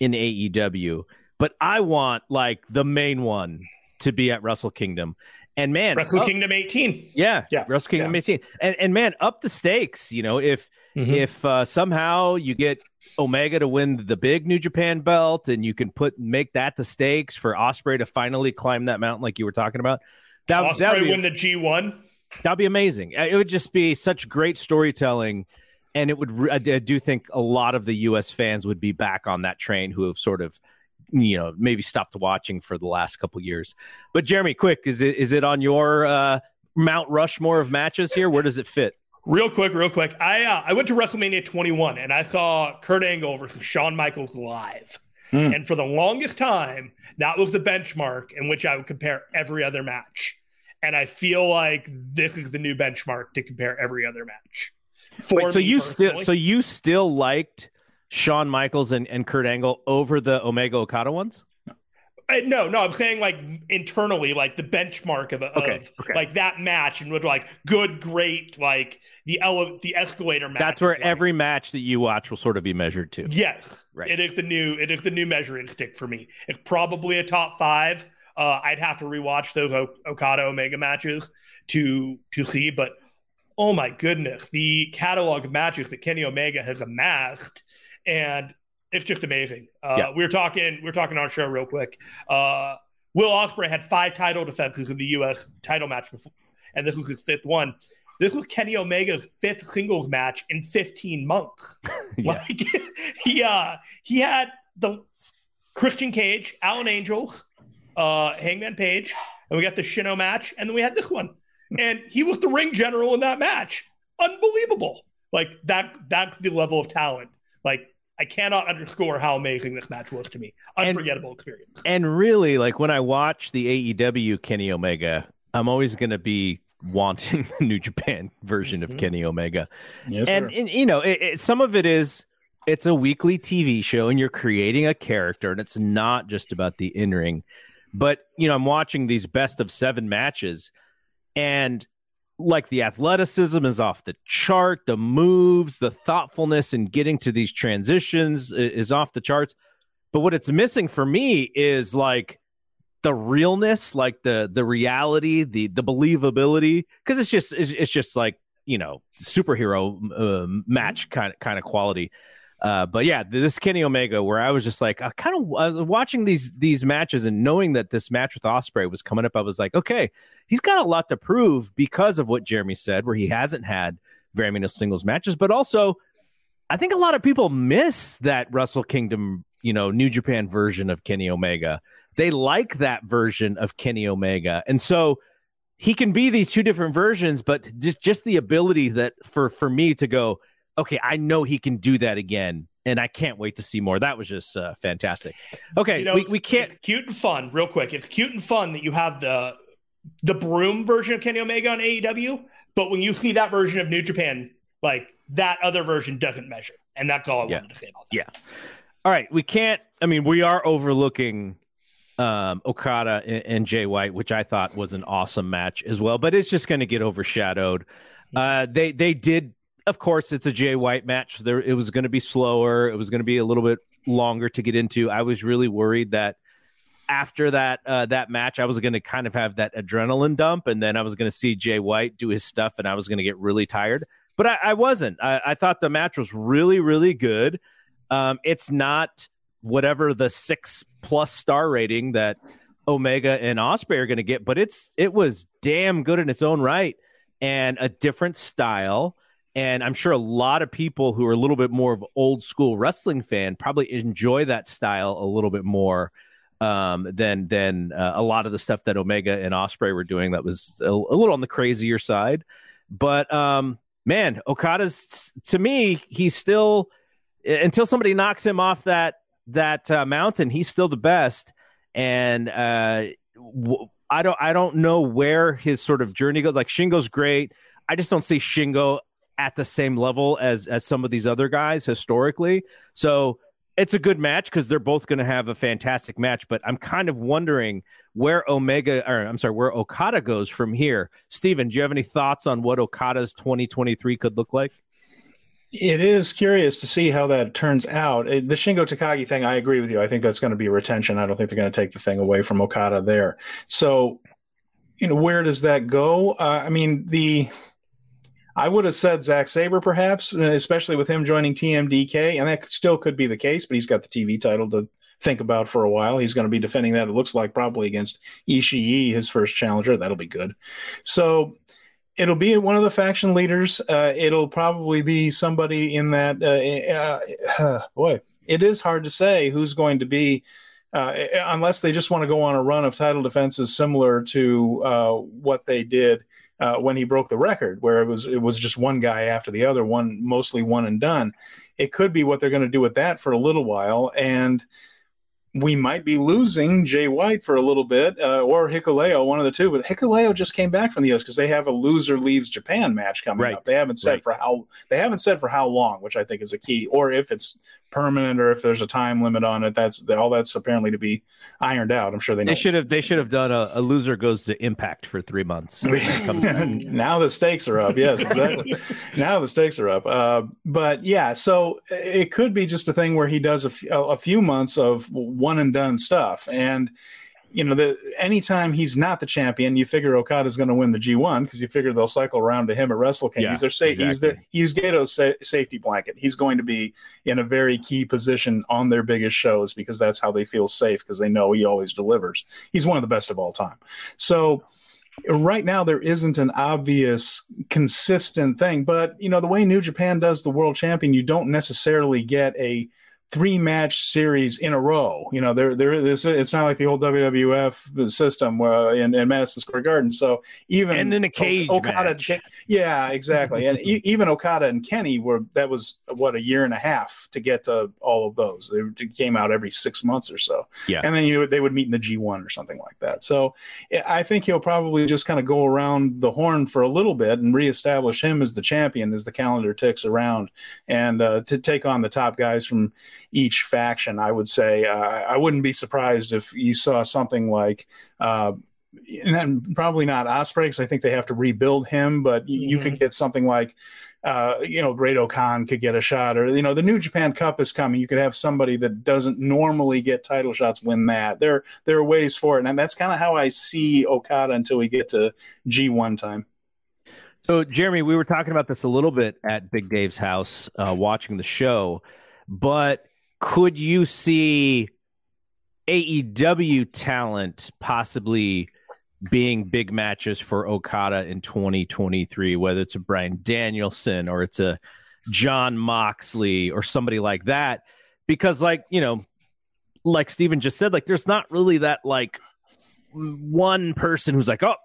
in AEW, but I want like the main one to be at Wrestle Kingdom. And man, Wrestle up, Kingdom 18. Yeah, yeah, Wrestle Kingdom yeah. 18. And and man, up the stakes. You know, if mm-hmm. if uh, somehow you get Omega to win the big New Japan belt, and you can put make that the stakes for Ospreay to finally climb that mountain, like you were talking about. That Ospreay be, win the G one. That'd be amazing. It would just be such great storytelling, and it would. I do think a lot of the U.S. fans would be back on that train who have sort of, you know, maybe stopped watching for the last couple years. But Jeremy, quick, is it is it on your uh, Mount Rushmore of matches here? Where does it fit? Real quick, real quick. I uh, I went to WrestleMania 21 and I saw Kurt Angle versus Shawn Michaels live. Mm. And for the longest time, that was the benchmark in which I would compare every other match. And I feel like this is the new benchmark to compare every other match. Wait, so you still so you still liked Shawn Michaels and, and Kurt Angle over the Omega Okada ones? Uh, no, no, I'm saying like internally, like the benchmark of, okay, of okay. like that match and with like good, great, like the ele- the escalator match. That's where like, every match that you watch will sort of be measured to. Yes, right. It is the new, it is the new measuring stick for me. It's probably a top five. Uh, I'd have to rewatch those o- Okada Omega matches to to see, but oh my goodness, the catalog of matches that Kenny Omega has amassed and it's just amazing. Uh, yeah. We were talking, we were talking on our show real quick. Uh, Will Ospreay had five title defenses in the U.S. title match before, and this was his fifth one. This was Kenny Omega's fifth singles match in 15 months. Like he uh, he had the Christian Cage, Alan Angels, uh, Hangman Page, and we got the Shino match, and then we had this one. and he was the ring general in that match. Unbelievable. Like that that's the level of talent. Like I cannot underscore how amazing this match was to me. Unforgettable and, experience. And really, like when I watch the AEW Kenny Omega, I'm always going to be wanting the New Japan version mm-hmm. of Kenny Omega. Yes, and, and, you know, it, it, some of it is it's a weekly TV show and you're creating a character and it's not just about the in ring. But, you know, I'm watching these best of seven matches and like the athleticism is off the chart, the moves, the thoughtfulness in getting to these transitions is off the charts. But what it's missing for me is like the realness, like the the reality, the the believability, because it's just it's, it's, just like you know superhero uh, match kind of kind of quality. Uh, but yeah, this Kenny Omega, where I was just like, I kind of I was watching these these matches and knowing that this match with Ospreay was coming up, I was like, okay, he's got a lot to prove because of what Jeremy said, where he hasn't had very many singles matches, but also I think a lot of people miss that Wrestle Kingdom, you know, New Japan version of Kenny Omega. They like that version of Kenny Omega, and so he can be these two different versions, but just just the ability that for for me to go okay, I know he can do that again, and I can't wait to see more. That was just uh, fantastic. Okay, you know, we, we can't cute and fun. Real quick, it's cute and fun that you have the the broom version of Kenny Omega on AEW, but when you see that version of New Japan, like that other version doesn't measure, and that's all I yeah. wanted to say about that. Yeah. All right, we can't. I mean, we are overlooking um, Okada and, and Jay White, which I thought was an awesome match as well, but it's just going to get overshadowed. Uh, they they did of course, it's a Jay White match. There, it was going to be slower. It was going to be a little bit longer to get into. I was really worried that after that uh, that match, I was going to kind of have that adrenaline dump, and then I was going to see Jay White do his stuff, and I was going to get really tired. But I, I wasn't. I, I, thought the match was really, really good. Um, it's not whatever the six plus star rating that Omega and Ospreay are going to get, but it's it was damn good in its own right and a different style and I'm sure a lot of people who are a little bit more of old school wrestling fan probably enjoy that style a little bit more um, than than uh, a lot of the stuff that Omega and Ospreay were doing. That was a, a little on the crazier side. But um, man, Okada's to me, he's still until somebody knocks him off that that uh, mountain, he's still the best. And uh, w- I don't I don't know where his sort of journey goes. Like Shingo's great. I just don't see Shingo at the same level as as some of these other guys historically. So it's a good match because they're both going to have a fantastic match. But I'm kind of wondering where Omega, or I'm sorry, where Okada goes from here. Steven, do you have any thoughts on what Okada's 2023 could look like? It is curious to see how that turns out. The Shingo Takagi thing, I agree with you. I think that's going to be retention. I don't think they're going to take the thing away from Okada there. So, you know, where does that go? Uh, I mean, the I would have said Zack Sabre, perhaps, especially with him joining TMDK, and that still could be the case. But he's got the TV title to think about for a while. He's going to be defending that. It looks like probably against Ishii, his first challenger. That'll be good. So it'll be one of the faction leaders. Uh, it'll probably be somebody in that. Uh, uh, uh boy, it is hard to say who's going to be. Uh, unless they just want to go on a run of title defenses similar to uh, what they did uh, when he broke the record, where it was it was just one guy after the other, one mostly one and done. It could be what they're going to do with that for a little while, and we might be losing Jay White for a little bit, uh, or Hikuleo, one of the two. But Hikuleo just came back from the US because they have a loser leaves Japan match coming right. up. They haven't said right. for how they haven't said for how long, which I think is a key, or if it's permanent or if there's a time limit on it. That's all that's apparently to be ironed out. I'm sure they know. They should have they should have done a, a loser goes to Impact for three months. now the stakes are up. Yes, exactly. now the stakes are up. Uh, but yeah, so it could be just a thing where he does a, f- a few months of one and done stuff and you know, the anytime he's not the champion, you figure Okada's going to win the G1 because you figure they'll cycle around to him at Wrestle King. Yeah, he's their sa- exactly. he's their he's Gedo's sa- safety blanket. He's going to be in a very key position on their biggest shows because that's how they feel safe because they know he always delivers. He's one of the best of all time. So right now there isn't an obvious consistent thing, but you know the way New Japan does the world champion, you don't necessarily get a three match series in a row. You know, there there is it's not like the old WWF system where in, in Madison Square Garden. So even and in a cage Okada, match. yeah, exactly. and e- even Okada and Kenny were that was what a year and a half to get to all of those. They came out every six months or so. Yeah, and then you they would meet in the G1 or something like that. So I think he'll probably just kind of go around the horn for a little bit and reestablish him as the champion as the calendar ticks around, and uh, to take on the top guys from each faction. I would say uh, I wouldn't be surprised if you saw something like. Uh, and probably not Ospreay because I think they have to rebuild him, but mm-hmm. you could get something like, uh, you know, Great-O-Khan could get a shot, or you know, the New Japan Cup is coming. You could have somebody that doesn't normally get title shots win that. There, there are ways for it, and that's kind of how I see Okada until we get to G one time. So, Jeremy, we were talking about this a little bit at Big Dave's house, uh, watching the show, but could you see AEW talent possibly being big matches for Okada in 2023, whether it's a Bryan Danielson or it's a Jon Moxley or somebody like that? Because, like, you know, like Steven just said, like, there's not really that, like, one person who's like, oh,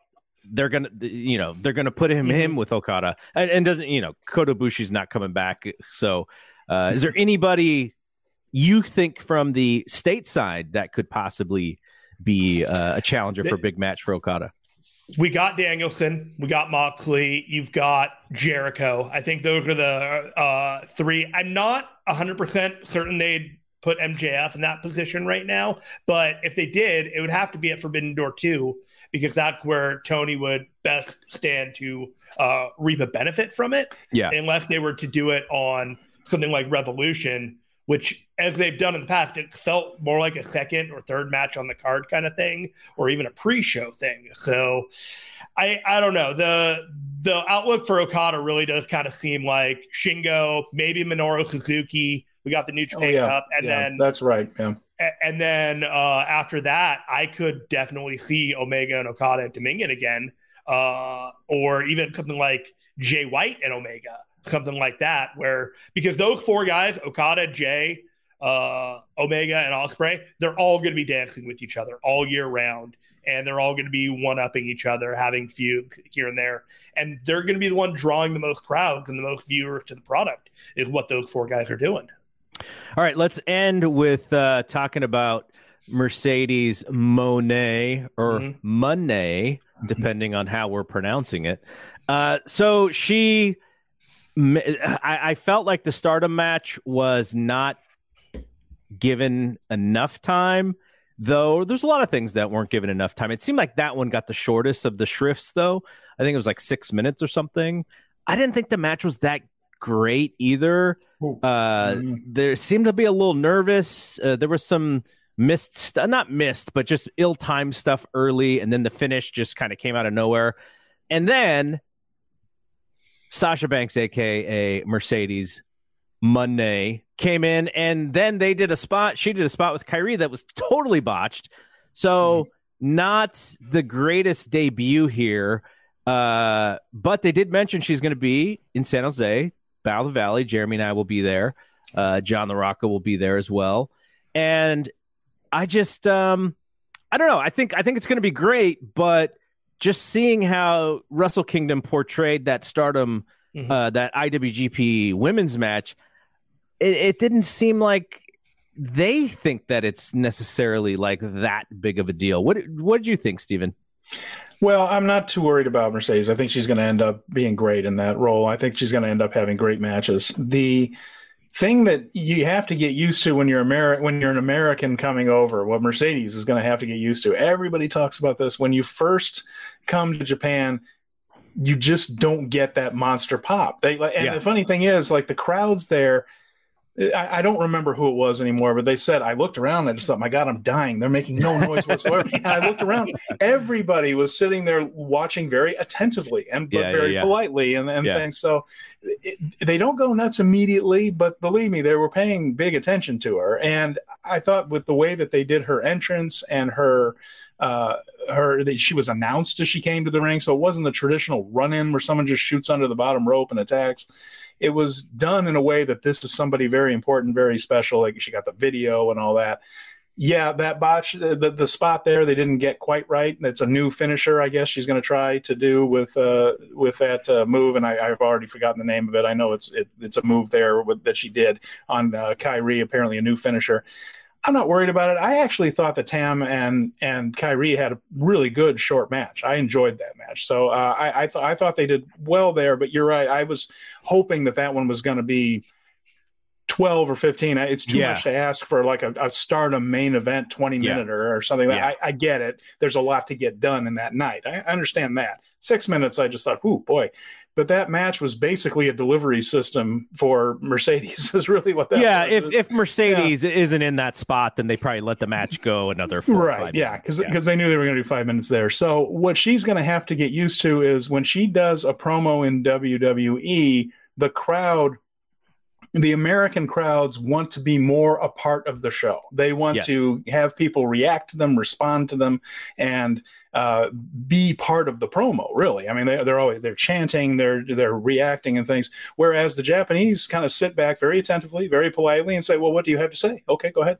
they're gonna you know they're gonna put him mm-hmm. him with okada and, and, doesn't you know Kota Ibushi's not coming back so uh, is there anybody you think from the stateside that could possibly be uh, a challenger for a big match for Okada? We got Danielson, we got Moxley, you've got Jericho. I think those are the uh, three. I'm not 100% certain they'd put MJF in that position right now, but if they did, it would have to be at Forbidden Door 2 because that's where Tony would best stand to uh, reap a benefit from it. Yeah. Unless they were to do it on something like Revolution which as they've done in the past, it felt more like a second or third match on the card kind of thing, or even a pre-show thing. So I I don't know. The the outlook for Okada really does kind of seem like Shingo, maybe Minoru Suzuki. We got the New Japan oh, yeah. Cup, and yeah, then that's right. Yeah. And then uh, after that, I could definitely see Omega and Okada at Dominion again, uh, or even something like Jay White and Omega something like that, where because those four guys, Okada, Jay, uh, Omega, and Osprey, they're all going to be dancing with each other all year round, and they're all going to be one upping each other, having feuds here and there, and they're going to be the one drawing the most crowds and the most viewers to the product. Is what those four guys are doing. All right, let's end with uh, talking about Mercedes Monet or mm-hmm. Monet, depending on how we're pronouncing it. Uh, so she I, I felt like the stardom match was not given enough time though there's a lot of things that weren't given enough time. It seemed like that one got the shortest of the shrifts though. I think it was like six minutes or something. I didn't think the match was that great either. Uh, mm. there seemed to be a little nervous. Uh, there was some missed st- not missed but just ill-timed stuff early and then the finish just kind of came out of nowhere. And then Sasha Banks, aka Mercedes Moné, came in, and then they did a spot. She did a spot with Kairi that was totally botched. So mm-hmm. not the greatest debut here. Uh, but they did mention she's going to be in San Jose, Battle of the Valley. Jeremy and I will be there. Uh, John LaRocca will be there as well. And I just, um, I don't know. I think I think it's going to be great, but just seeing how Wrestle Kingdom portrayed that Stardom, mm-hmm. uh, that IWGP Women's match, it, it didn't seem like they think that it's necessarily like that big of a deal. What what did you think, Stephen? Well, I'm not too worried about Mercedes. I think she's going to end up being great in that role. I think she's going to end up having great matches. The thing that you have to get used to when you're Ameri- when you're an American coming over, what Mercedes is going to have to get used to. Everybody talks about this when you first come to Japan, you just don't get that monster pop. They and yeah. the funny thing is, like the crowds there. I, I, don't remember who it was anymore, but they said I looked around and I just thought, my God, I'm dying. They're making no noise whatsoever. and I looked around, everybody was sitting there watching very attentively and but yeah, very yeah, politely and, and things. So it, they don't go nuts immediately, but believe me, they were paying big attention to her. And I thought with the way that they did her entrance and her uh, her that she was announced as she came to the ring, so it wasn't the traditional run in where someone just shoots under the bottom rope and attacks. It was done in a way that this is somebody very important, very special. Like she got the video and all that yeah, that botch, the, the spot there, they didn't get quite right. It's a new finisher, I guess she's going to try to do with uh, with that uh, move, and I, have already forgotten the name of it. I know it's it, it's a move there with, that she did on uh, Kairi, apparently a new finisher. I'm not worried about it. I actually thought that Tam and and Kairi had a really good short match. I enjoyed that match, so uh, I I, th- I thought they did well there. But you're right. I was hoping that that one was going to be 12 or 15 it's too yeah. much to ask for like a, start a stardom main event 20 yeah. minute or, or something yeah. I, I, get it there's a lot to get done in that night I, I understand that six minutes i just thought oh boy but that match was basically a delivery system for mercedes is really what that yeah was. if, if mercedes isn't in that spot then they probably let the match go another four right yeah because because they knew they were going to do five minutes there so what she's going to have to get used to is when she does a promo in wwe the crowd the American crowds want to be more a part of the show. They want yes. to have people react to them, respond to them, and uh, be part of the promo. Really, I mean, they, they're always they're chanting, they're they're reacting and things. Whereas the Japanese kind of sit back very attentively, very politely, and say, "Well, what do you have to say? Okay, go ahead."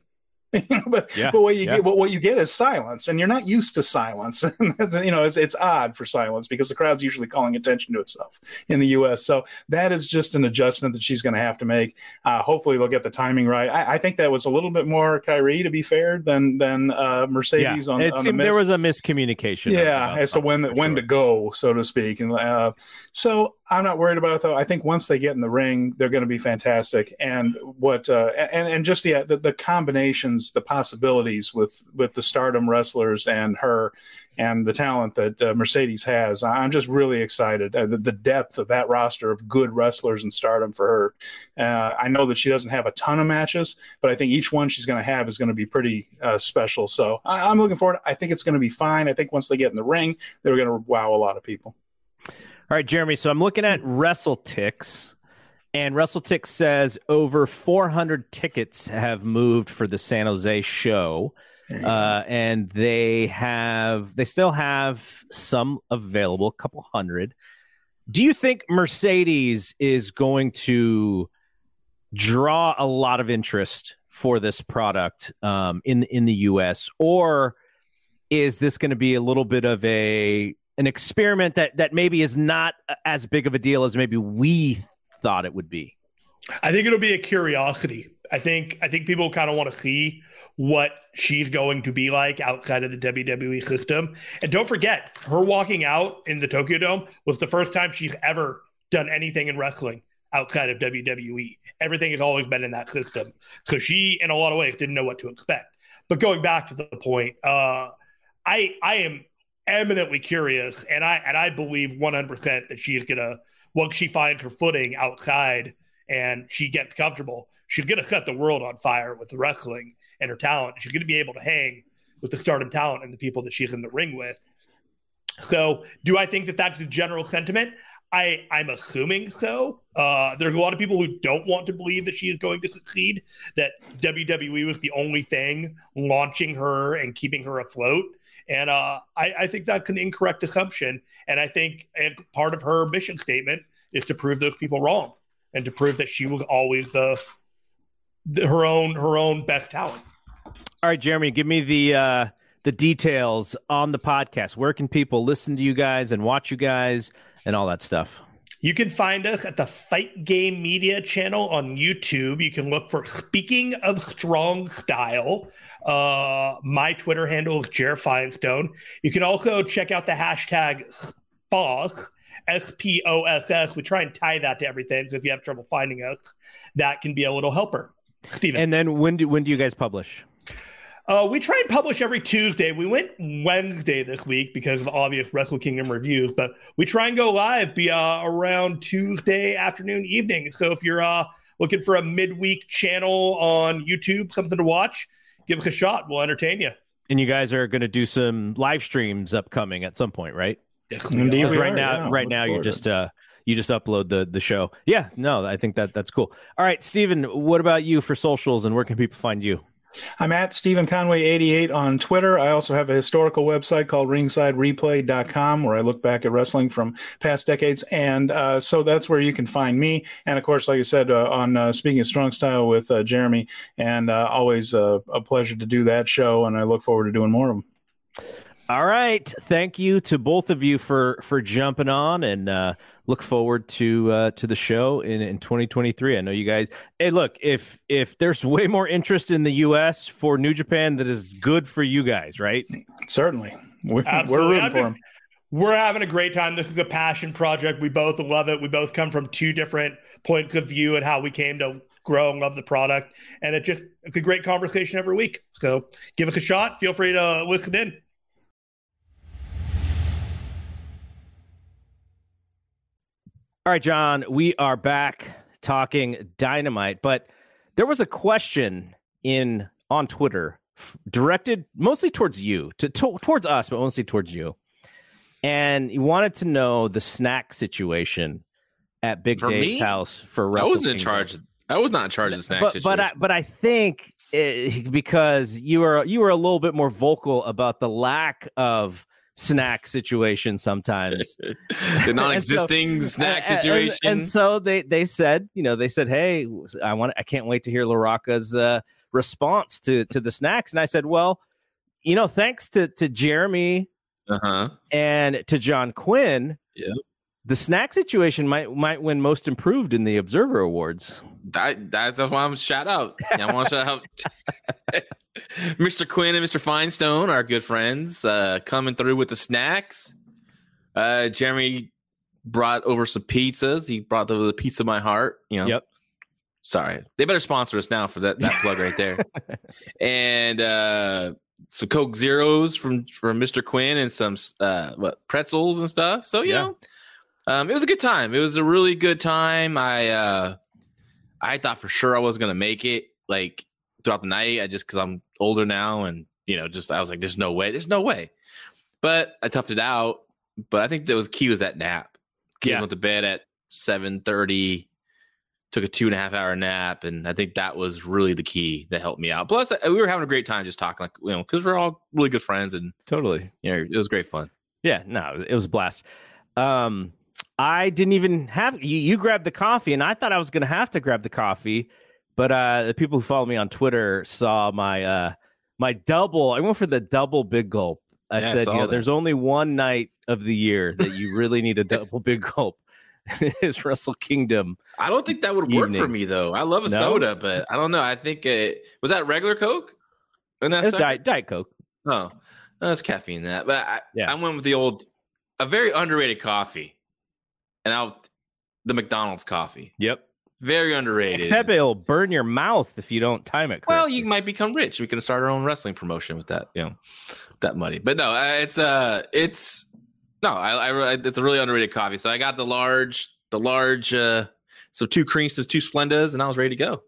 but, yeah, but what you yeah. get, what, what you get is silence, and you're not used to silence. you know, it's it's odd for silence because the crowd's usually calling attention to itself in the U.S. So that is just an adjustment that she's going to have to make. Uh, hopefully, they'll get the timing right. I, I, think that was a little bit more Kairi, to be fair, than than uh, Mercedes yeah, on, it on seemed, the there was a miscommunication. Yeah, as to when when sure. to go, so to speak. And uh, so I'm not worried about it though. I think once they get in the ring, they're going to be fantastic. And what uh, and and just the, the the combinations the possibilities with with the Stardom wrestlers and her and the talent that uh, Mercedes has. I'm just really excited. Uh, the, the, depth of that roster of good wrestlers and Stardom for her. Uh, I know that she doesn't have a ton of matches, but I think each one she's going to have is going to be pretty uh, special. So I, am looking forward. I think it's going to be fine. I think once they get in the ring, they're going to wow a lot of people. All right, Jeremy. So I'm looking at WrestleTix. And WrestleTix says over 400 tickets have moved for the San Jose show. Uh, and they have, they still have some available, a couple hundred. Do you think Mercedes is going to draw a lot of interest for this product um, in in the U.S. or is this going to be a little bit of a an experiment that that maybe is not as big of a deal as maybe we thought it would be? I think it'll be a curiosity. I think I think people kind of want to see what she's going to be like outside of the WWE system. And don't forget, her walking out in the Tokyo Dome was the first time she's ever done anything in wrestling outside of WWE. Everything has always been in that system. So she, in a lot of ways, didn't know what to expect. But going back to the point, uh, I I am eminently curious, and I and I believe 100% that she is gonna once she finds her footing outside and she gets comfortable, she's to set the world on fire with wrestling and her talent. She's to be able to hang with the stardom talent and the people that she's in the ring with. So, do I think that that's the general sentiment? I, I'm assuming so. Uh, there's a lot of people who don't want to believe that she is going to succeed, that WWE was the only thing launching her and keeping her afloat. And uh, I, I, think that's an incorrect assumption. And I think part of her mission statement is to prove those people wrong and to prove that she was always the, the her own her own best talent. All right, Jeremy, give me the uh, the details on the podcast. Where can people listen to you guys and watch you guys and all that stuff? You can find us at the Fight Game Media channel on YouTube. You can look for Speaking of Strong Style. Uh, my Twitter handle is Jer Firestone. You can also check out the hashtag SPOSS, S P O S S. We try and tie that to everything. So if you have trouble finding us, that can be a little helper. Steven. And then when do when do you guys publish? Uh, we try and publish every Tuesday. We went Wednesday this week because of obvious Wrestle Kingdom reviews, but we try and go live be uh, around Tuesday afternoon, evening. So if you're uh, looking for a midweek channel on YouTube, something to watch, give us a shot. We'll entertain you. And you guys are going to do some live streams upcoming at some point, right? Yes, Indeed, right are, now, yeah. right now, you're just uh, you just upload the the show. Yeah, no, I think that that's cool. All right, Steven, what about you for socials and where can people find you? I'm at Stephen Conway 88 on Twitter. I also have a historical website called ringsidereplay.com where I look back at wrestling from past decades. And uh, so that's where you can find me. And of course, like I said, uh, on uh, Speaking of Strong Style with uh, Jeremy, and uh, always uh, a pleasure to do that show. And I look forward to doing more of them. All right. Thank you to both of you for for jumping on and uh look forward to uh to the show in in 2023. I know you guys Hey, look, if if there's way more interest in the US for New Japan that is good for you guys, right? Certainly. We're, we're rooting I've for them. We're having a great time. This is a passion project. We both love it. We both come from two different points of view and how we came to grow and love the product. And it just it's a great conversation every week. So give us a shot. Feel free to listen in. All right, John, we are back talking dynamite, but there was a question in on Twitter f- directed mostly towards you, to, to- towards us, but mostly towards you. And you wanted to know the snack situation at Big For Dave's me? house for I wasn't in charge. I was not in charge of the snack but situation. but I but I think eh, because you were you were a little bit more vocal about the lack of snack situation sometimes. the non-existing snack And- and- situation. And, so they they said, you know, they said, "Hey, I want I can't wait to hear Laraka's uh, response to to the snacks." And I said, "Well, you know, thanks to to Jeremy uh huh. and to John Quinn, Yep. the snack situation might might win most improved in the Observer Awards." That, that's why I'm shout out. I want to shout out Mr. Quinn and Mr. Finestone, our good friends, uh, coming through with the snacks. Uh, Jeremy brought over some pizzas. He brought over the pizza my heart. You know. Yep. Sorry, they better sponsor us now for that that plug right there. and uh, some Coke Zeros from from Mr. Quinn and some uh, what pretzels and stuff. So you Yeah. know, um, it was a good time. It was a really good time. I uh, I thought for sure I was gonna make it like throughout the night. I just because I'm older now and you know, just I was like, there's no way, there's no way. But I toughed it out. But I think that was key was that nap. Kids Yeah. went to bed at seven thirty. Took a two and a half hour nap, and I think that was really the key that helped me out. Plus, uh, we were having a great time just talking, like you know, because we're all really good friends, and Totally. you know, it was great fun. Yeah, no, it was a blast. Um, I didn't even have you. You grabbed the coffee, and I thought I was going to have to grab the coffee, but uh, the people who follow me on Twitter saw my uh, my double. I went for the double big gulp. I Yeah, said, saw you know, that. there's only one night of the year that you really need a double big gulp. is Wrestle Kingdom. I don't think that would work for me though. I love a No? soda, but I don't know. I think it was that regular Coke. And that's Diet, Diet Coke. Oh, that's caffeine that. But I, Yeah. I went with the old, a very underrated coffee, and I'll the McDonald's coffee. Yep. Very underrated. Except it'll burn your mouth if you don't time it. well, you might become rich. We could start our own wrestling promotion with that, you know, that money. But no, uh, it's uh, it's no, I, I, it's a really underrated coffee. So I got the large, the large, uh, so two creams, two Splendas, and I was ready to go.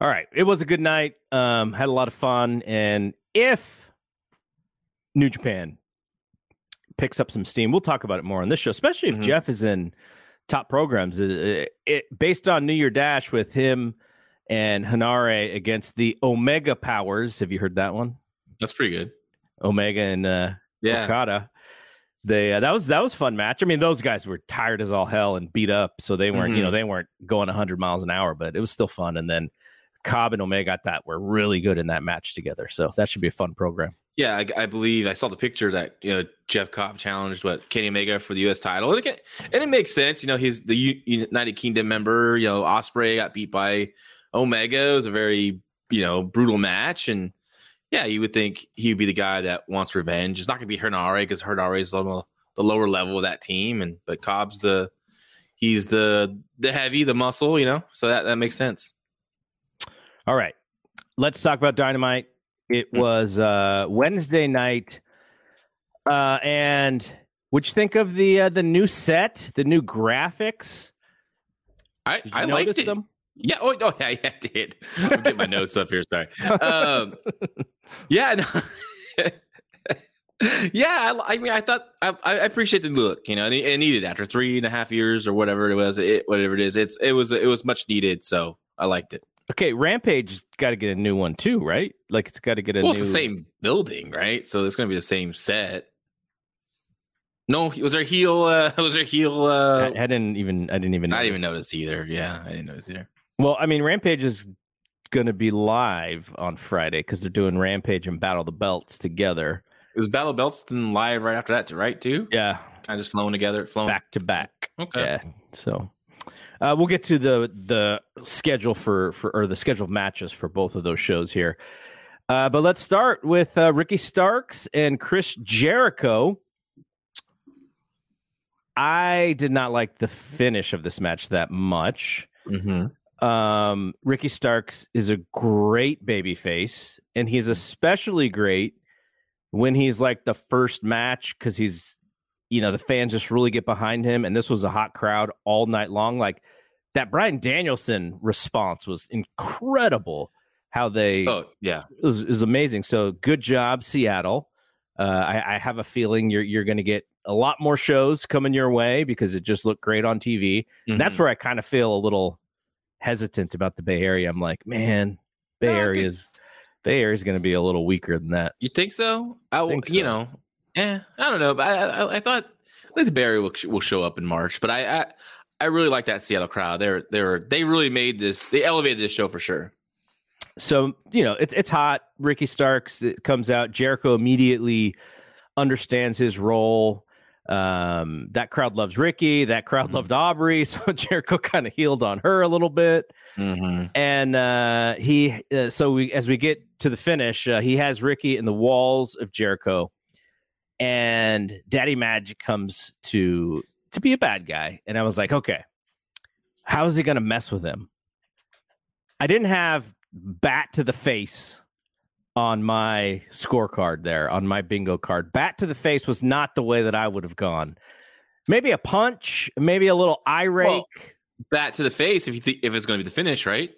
All right. It was a good night. Um, had a lot of fun. And if New Japan picks up some steam, we'll talk about it more on this show, especially if Mhm. Jeff is in top programs. Uh, It, based on New Year Dash with him and Henare against the Omega Powers. Have you heard that one? That's pretty good. Omega and uh, Yeah. Okada. They uh, that was that was a fun match. I mean, those guys were tired as all hell and beat up, so they weren't you Mhm. know they weren't going 100 miles an hour, but it was still fun. And then Cobb and Omega, I thought were really good in that match together, so that should be a fun program. Yeah, I, I believe I saw the picture that you know Jeff Cobb challenged what Kenny Omega for the U.S. title, and it, and it makes sense. You know, he's the United Kingdom member. You know, Ospreay got beat by Omega. It was a very you know brutal match, and yeah, you would think he would be the guy that wants revenge. It's not going to be Henare because Henare is on the, the lower level of that team, and but Cobb's the he's the the heavy, the muscle. You know, so that that makes sense. All right, let's talk about Dynamite. It Hmm. was uh, Wednesday night, uh, and what'd you think of the uh, the new set, the new graphics? I I liked it. them? Yeah. Oh, oh yeah, yeah, I did. I'll get my notes up here. Sorry. Um, yeah. No. yeah. I, I mean, I thought I, I appreciate the look. You know, and it, it needed after three and a half years or whatever it was. It whatever it is. It's it was it was much needed. So I liked it. Okay, Rampage got to get a new one too, right? Like it's got to get a well, new. it's the same building, right? So it's going to be the same set. No, was there heel? Uh, was there heel? Uh, I, I didn't even. I didn't even. I didn't even notice. notice either. Yeah, I didn't notice either. Well, I mean, Rampage is going to be live on Friday because they're doing Rampage and Battle of the Belts together. It was Battle of Belts then live right after that, right? Too Yeah, kind of just flowing together, flowing back to back. Okay. Yeah. So uh, we'll get to the the schedule for for or the scheduled matches for both of those shows here. Uh, but let's start with uh, Ricky Starks and Chris Jericho. I did not like the finish of this match that much. Mm-hmm. Um, Ricky Starks is a great baby face, and he's especially great when he's like the first match because he's, you know, the fans just really get behind him. And this was a hot crowd all night long. Like that Bryan Danielson response was incredible. How they Oh yeah, it was, amazing. So good job, Seattle. Uh, I, I have a feeling you're you're going to get a lot more shows coming your way because it just looked great on TV. And that's Mhm. where I kind of feel a little hesitant about the Bay Area. I'm like, man, Bay No, I think- Area's Bay Area's going to be a little weaker than that. You think so? I. Think You so. know, eh, I don't know. But I, I, I thought I think the Barry will, will show up in March. But I, I, I really like that Seattle crowd. They're, they're, they really made this. They elevated this show for sure. So you know, it's it's hot. Ricky Starks comes out. Jericho immediately understands his role. Um, that crowd loves Ricky. That crowd Mhm. loved Aubrey. So Jericho kind of healed on her a little bit. Mm-hmm. and uh, he uh, so we as we get to the finish uh, he has ricky in the walls of jericho and daddy magic comes to to be a bad guy and i was like okay how is he going to mess with him i didn't have bat to the face on my scorecard there on my bingo card bat to the face was not the way that i would have gone maybe a punch maybe a little eye rake Well, Bat to the face if you think if it's going to be the finish, right?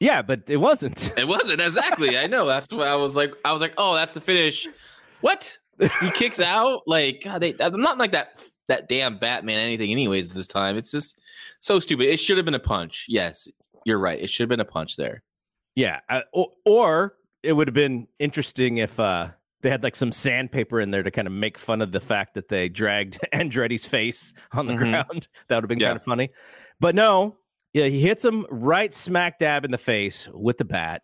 yeah but it wasn't It wasn't exactly. I know. That's why I was like, I was like, oh, that's the finish. What? He kicks out? Like, God, they, I'm not like that. That damn Batman anything. Anyways, at this time it's just so stupid. It should have been a punch. Yes, you're right. It should have been a punch there. Yeah, uh, or, or it would have been interesting if uh, they had like some sandpaper in there to kind of make fun of the fact that they dragged Andretti's face on the Mhm. ground. That would have been Yeah. kind of funny. But no, yeah, he hits him right smack dab in the face with the bat,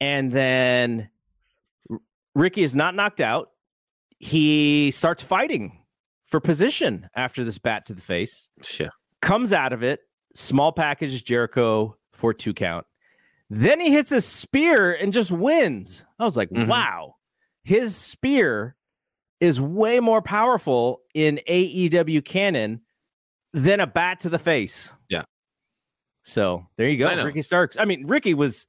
and then Ricky is not knocked out. He starts fighting for position after this bat to the face Yeah. comes out of it, small package Jericho for two count. Then he hits a spear and just wins. I was like, Mhm. wow, his spear is way more powerful in AEW canon than a bat to the face. Yeah. So there you go. Ricky Starks. I mean, Ricky was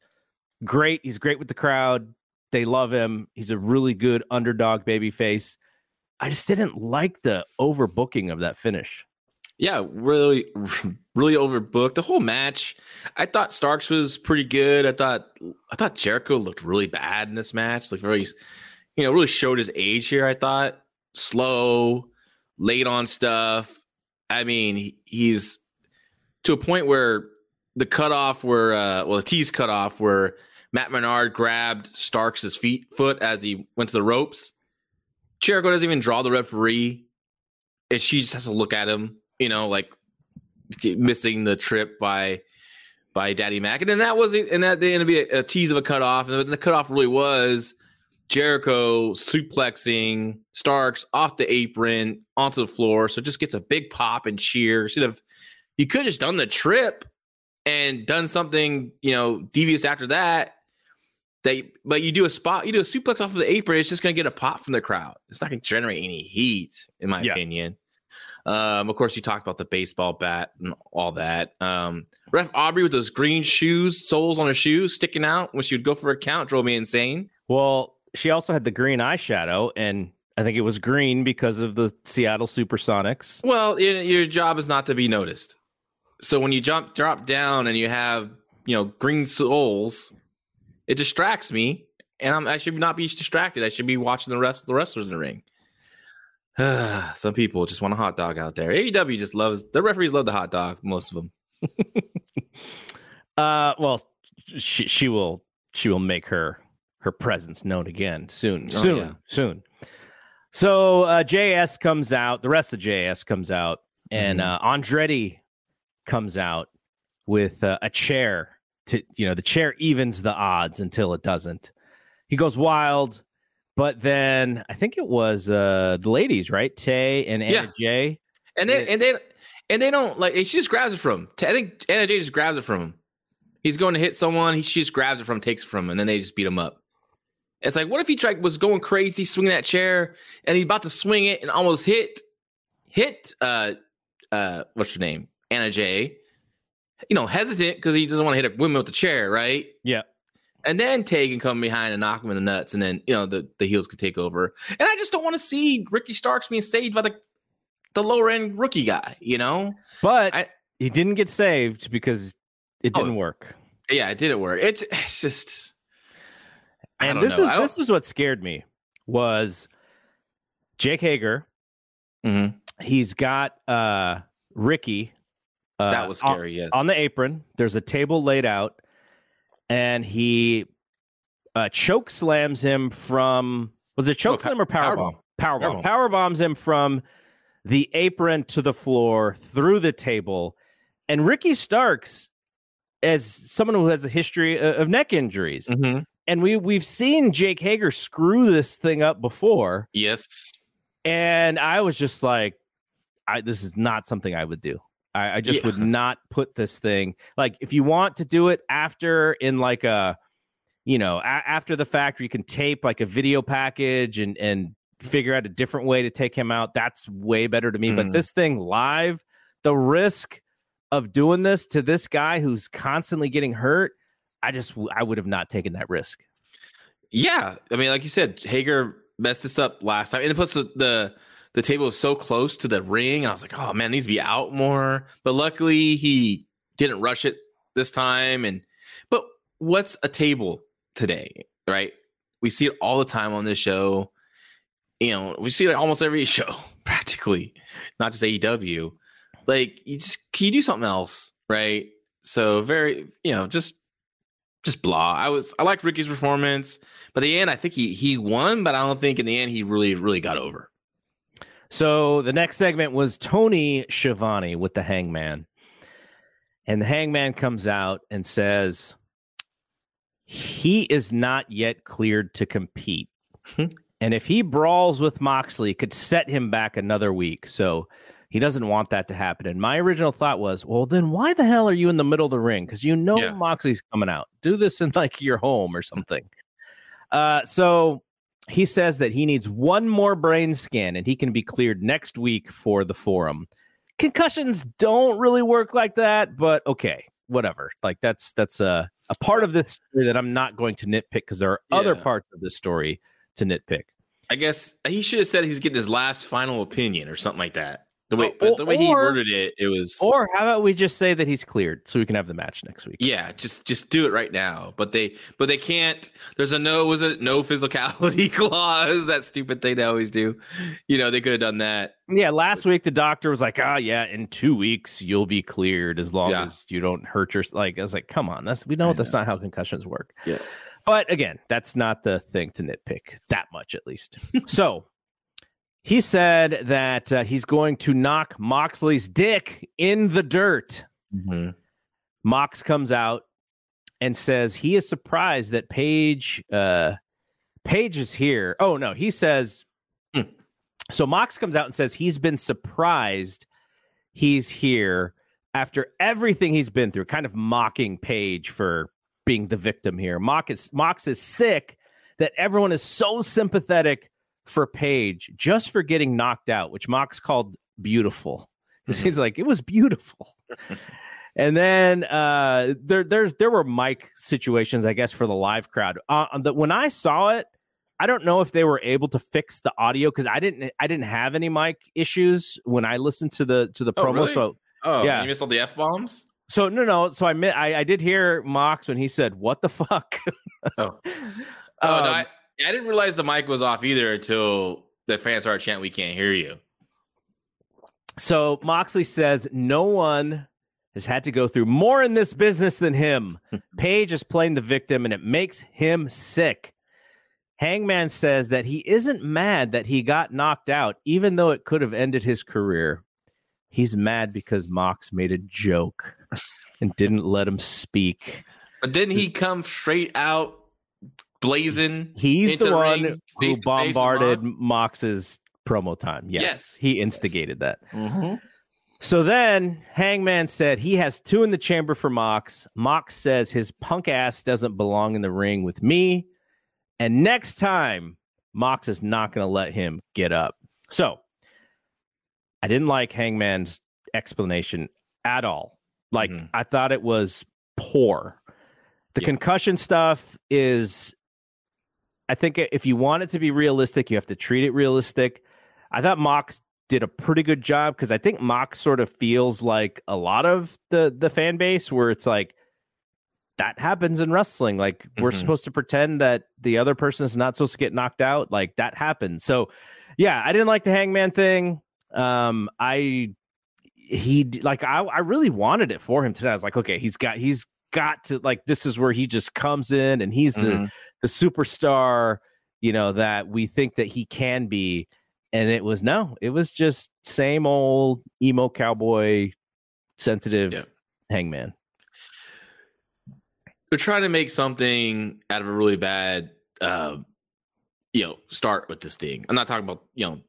great. He's great with the crowd. They love him. He's a really good underdog baby face. I just didn't like the overbooking of that finish. Yeah, really, really overbooked the whole match. I thought Starks was pretty good. I thought, I thought Jericho looked really bad in this match. Like very, you know, really showed his age here. I thought slow, late on stuff. I mean, he's to a point where the cutoff, where uh, well, the tease cut off, where Matt Menard grabbed Starks' feet foot as he went to the ropes. Jericho doesn't even draw the referee. And she just has to look at him, you know, like missing the trip by by Daddy Mac. And then that was. And that they ended up be a, a tease of a cutoff. And the cutoff really was Jericho suplexing Starks off the apron onto the floor. So it just gets a big pop and cheer. Should have you could have just done the trip and done something, you know, devious after that. They, but you do a spot, you do a suplex off of the apron, it's just going to get a pop from the crowd. It's not going to generate any heat, in my Yeah. opinion. Um, of course, you talked about the baseball bat and all that. Um, Ref Aubrey with those green shoes, soles on her shoes sticking out when she would go for a count drove me insane. Well, she also had the green eyeshadow, and I think it was green because of the Seattle Supersonics. Well, your job is not to be noticed. So when you jump, drop down, and you have you know green soles, it distracts me, and I'm, I should not be distracted. I should be watching the rest of the wrestlers in the ring. Some people just want a hot dog out there. AEW just loves the referees love the hot dog. Most of them. Uh, well, she she will she will make her her presence known again soon, Oh, soon, yeah. soon. So uh, JS comes out. The rest of JS comes out, and Mhm. uh, Andretti comes out with uh, a chair. To you know, the chair evens the odds until it doesn't. He goes wild, but then I think it was uh, the ladies, right? Tay and Anna Yeah. Jay. And then Yeah. and then and they don't like she just grabs it from him. I think Anna Jay just grabs it from him. He's going to hit someone, he she just grabs it from him, takes it from him, and then they just beat him up. It's like, what if he tried was going crazy, swinging that chair, and he's about to swing it and almost hit hit uh uh what's her name? Anna Jay. You know, hesitant because he doesn't want to hit a woman with the chair, right? Yeah. And then Tay can come behind and knock him in the nuts, and then you know the, the heels could take over. And I just don't want to see Ricky Starks being saved by the the lower end rookie guy, you know? But I- he didn't get saved because it Oh. didn't work. Yeah, it didn't work. It's it's just I And this know. is this is what scared me was Jake Hager. Mhm. He's got uh Ricky. Uh, that was on- scary, yes. On, the apron, there's a table laid out, and he uh choke slams him from was it choke No, slam or power powerbomb. bomb? Power bomb. Powerbomb. Power bombs him from the apron to the floor through the table, and Ricky Starks, as someone who has a history o- of neck injuries, Mhm. and we we've seen Jake Hager screw this thing up before, Yes. and I was just like, I this is not something I would do. I, I just Yeah. would not put this thing like if you want to do it after in like a you know a- after the fact where you can tape like a video package and and figure out a different way to take him out that's way better to me but Mhm. this thing live the risk of doing this to this guy who's constantly getting hurt i just i would have not taken that risk Yeah. I mean, like you said, Hager messed this up last time. And plus the the, the table was so close to the ring. I was like, oh man, needs to be out more. But luckily he didn't rush it this time. And but what's a table today? Right? We see it all the time on this show. You know, we see it almost every show, practically, not just AEW. Like, you just can you do something else, right? So very, you know, just just blah. I was I liked Ricky's performance, but the end I think he he won, but I don't think in the end he really really got over. So the next segment was Tony Schiavone with the Hangman. And the Hangman comes out and says he is not yet cleared to compete. and if he brawls with Moxley, it could set him back another week. So he doesn't want that to happen. And my original thought was, well, then why the hell are you in the middle of the ring? Because you know Yeah. Moxley's coming out. Do this in like your home or something. Uh, so he says that he needs one more brain scan and he can be cleared next week for the forum. Concussions don't really work like that, but okay, whatever. Like that's that's a a part of this story that I'm not going to nitpick because there are other parts of this story to nitpick. I guess he should have said he's getting his last final opinion or something like that. The way Or- the way he or- worded it, it was Or how about we just say that he's cleared so we can have the match next week? yeah, just just do it right now. But they but they can't. There's a no was it no physicality clause? That stupid thing they always do. You know they could have done that. Yeah, last week the doctor was like, "Ah, yeah, in two weeks you'll be cleared as long Yeah. as you don't hurt your." Like, I was like, "Come on, that's we know I that's not how concussions work." Yeah. but again, that's not the thing to nitpick that much, at least. so he said that uh, he's going to knock Moxley's dick in the dirt. Mox comes out and says he is surprised that Page uh Page is here. Oh no, he says Hmm. so Mox comes out and says he's been surprised he's here after everything he's been through, kind of mocking Page for being the victim here. Mox is Mox is sick that everyone is so sympathetic for Page just for getting knocked out, which Mox called beautiful. He's like, it was beautiful. And then uh, there, there's there were mic situations, I guess, for the live crowd. Uh, the, when I saw it, I don't know if they were able to fix the audio because I didn't I didn't have any mic issues when I listened to the to the Oh, promo. really? So Oh, Yeah. you missed all the f bombs. so no no. So I, I I did hear Mox when he said, "What the fuck." Oh. Oh Um, no, I, I didn't realize the mic was off either until the fans started chanting, "We can't hear you." So Moxley says no one has had to go through more in this business than him. Page is playing the victim and it makes him sick. Hangman says that he isn't mad that he got knocked out, even though it could have ended his career. He's mad because Mox made a joke and didn't let him speak. But didn't he come straight out blazing? He's the the one ring, who face to face with bombarded Mox? Mox's promo time. Yes, Yes. he instigated that. Mhm. So then Hangman said he has two in the chamber for Mox. Mox says his punk ass doesn't belong in the ring with me. And next time, Mox is not going to let him get up. So I didn't like Hangman's explanation at all. Like, Mhm. I thought it was poor. The Yeah. concussion stuff is, I think if you want it to be realistic, you have to treat it realistic. I thought Mox did a pretty good job because I think Mox sort of feels like a lot of the the fan base where it's like that happens in wrestling. Like we're Mhm. supposed to pretend that the other person is not supposed to get knocked out. Like that happens. So yeah, I didn't like the Hangman thing. Um, I he like I I really wanted it for him today. I was like, okay, he's got he's got to like this is where he just comes in and he's the Mhm. The superstar, you know, that we think that he can be. And it was no, it was just same old emo cowboy, sensitive Yeah. hangman. They're trying to make something out of a really bad, uh, you know, start with this thing. I'm not talking about you know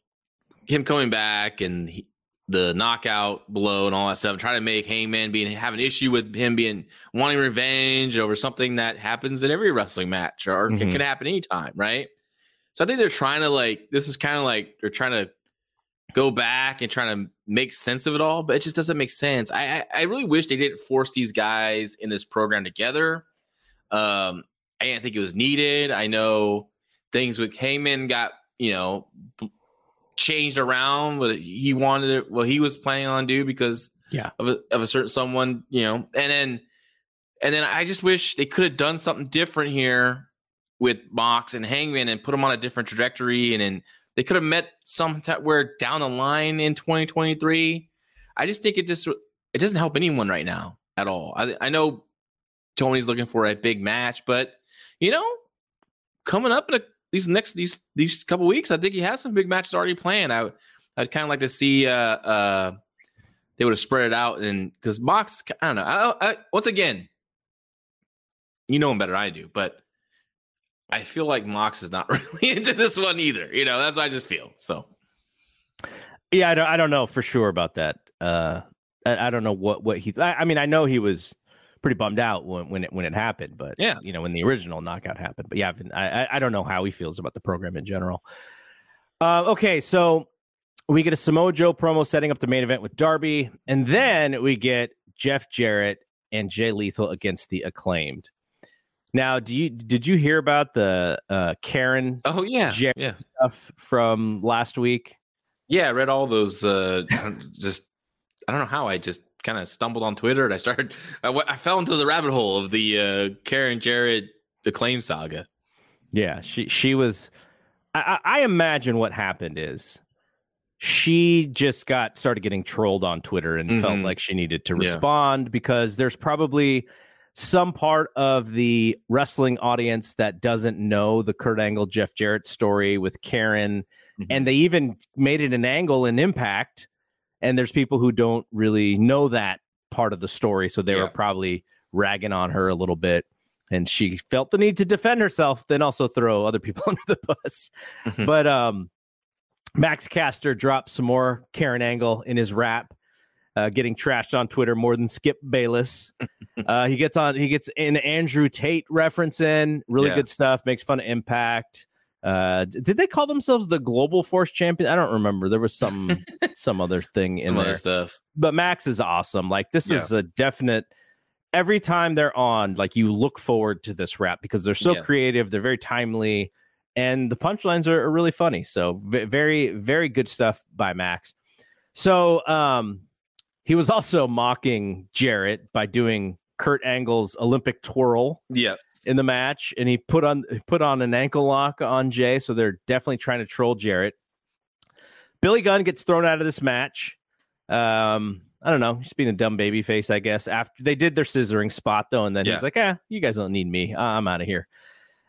him coming back and he, the knockout blow and all that stuff. Trying to make Hangman being have an issue with him being wanting revenge over something that happens in every wrestling match or Mhm. it can happen anytime, right? So I think they're trying to like this is kind of like they're trying to go back and trying to make sense of it all, but it just doesn't make sense. I I, I really wish they didn't force these guys in this program together. Um, I didn't think it was needed. I know things with Hangman got you know changed around what he wanted it, what he was planning on do because Yeah. of a, of a certain someone you know, and then and then I just wish they could have done something different here with Mox and Hangman and put them on a different trajectory and then they could have met somewhere down the line in 2023. I just think it just it doesn't help anyone right now at all. I I know Tony's looking for a big match, but you know, coming up in a, these next these these couple weeks, I think he has some big matches already planned. I I'd kind of like to see uh uh they would have spread it out and because Mox I don't know. I, I, once again, you know him better than I do, but I feel like Mox is not really into this one either. You know, that's what I just feel. So Yeah, I don't, I don't know for sure about that. Uh, I, I don't know what what he. I, I mean, I know he was pretty bummed out when when it when it happened, but Yeah. you know, when the original knockout happened. But yeah, I've been- I I- don't know how he feels about the program in general. Uh, okay, so we get a Samoa Joe promo setting up the main event with Darby, and then we get Jeff Jarrett and Jay Lethal against the acclaimed. Now, do you did you hear about the uh, Karen oh yeah, Jer- yeah. stuff from last week? Yeah, I read all those. Uh, just I don't know how I just kind of stumbled on Twitter and I started. I, w- I fell into the rabbit hole of the uh, Karen Jarrett acclaim saga. Yeah, she she was. I, I imagine what happened is she just got started getting trolled on Twitter and felt Mhm. like she needed to Yeah. respond because there's probably some part of the wrestling audience that doesn't know the Kurt Angle Jeff Jarrett story with Karen, Mhm. and they even made it an angle in Impact. And there's people who don't really know that part of the story, so they Yeah. were probably ragging on her a little bit and she felt the need to defend herself, then also throw other people under the bus. Mhm. But um, Max Caster dropped some more Karen Angle in his rap, uh, getting trashed on Twitter more than Skip Bayless. uh, he gets on, he gets an Andrew Tate reference in, really Yeah. good stuff. Makes fun of Impact. Uh, did they call themselves the Global Force Champion? I don't remember. There was some some other thing in Some there stuff. but Max is awesome. Like this Yeah. is a definite. Every time they're on, like you look forward to this rap because they're so Yeah. creative, they're very timely, and the punchlines are, are really funny. So v- very, very good stuff by Max. So um, he was also mocking Jarrett by doing Kurt Angle's Olympic twirl Yes. In the match, and he put on put on an ankle lock on Jay. So they're definitely trying to troll Jarrett. Billy Gunn gets thrown out of this match. Um, I don't know, just being a dumb baby face, I guess. After they did their scissoring spot though, and then Yeah. he's like, "Ah, you guys don't need me. I'm out of here."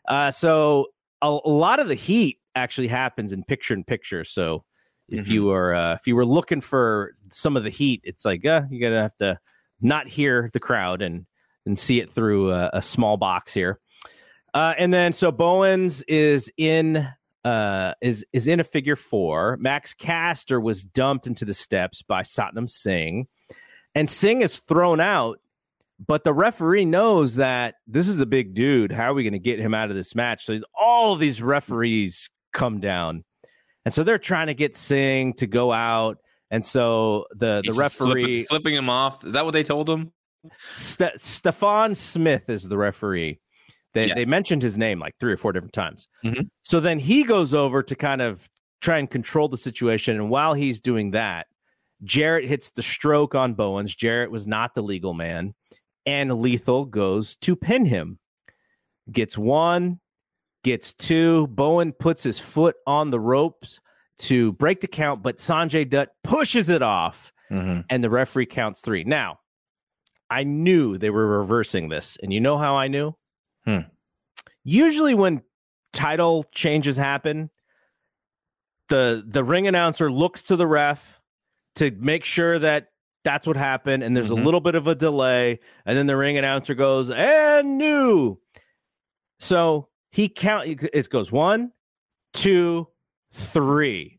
Uh, so a, a lot of the heat actually happens in picture in picture. So if Mhm. you were uh, if you were looking for some of the heat, it's like, uh, you gotta have to not hear the crowd and and see it through a, a small box here. Uh, and then so Bowens is in uh, is is in a figure four. Max Caster was dumped into the steps by Satnam Singh, and Singh is thrown out. But the referee knows that this is a big dude. How are we going to get him out of this match? So all these referees come down, and so they're trying to get Singh to go out. And so the the He's flipping- referee flipping, him off. Is that what they told him? Ste- Stephon Smith is the referee. They Yeah. they mentioned his name like three or four different times. Mhm. So then he goes over to kind of try and control the situation. And while he's doing that, Jarrett hits the stroke on Bowens. Jarrett was not the legal man, and Lethal goes to pin him. Gets one, gets two. Bowen puts his foot on the ropes to break the count, but Sanjay Dutt pushes it off and the referee counts three. Now, I knew they were reversing this, and you know how I knew? Hmm. Usually, when title changes happen, the the ring announcer looks to the ref to make sure that that's what happened, and there's Mhm. a little bit of a delay, and then the ring announcer goes and new. So he count. It goes one, two, three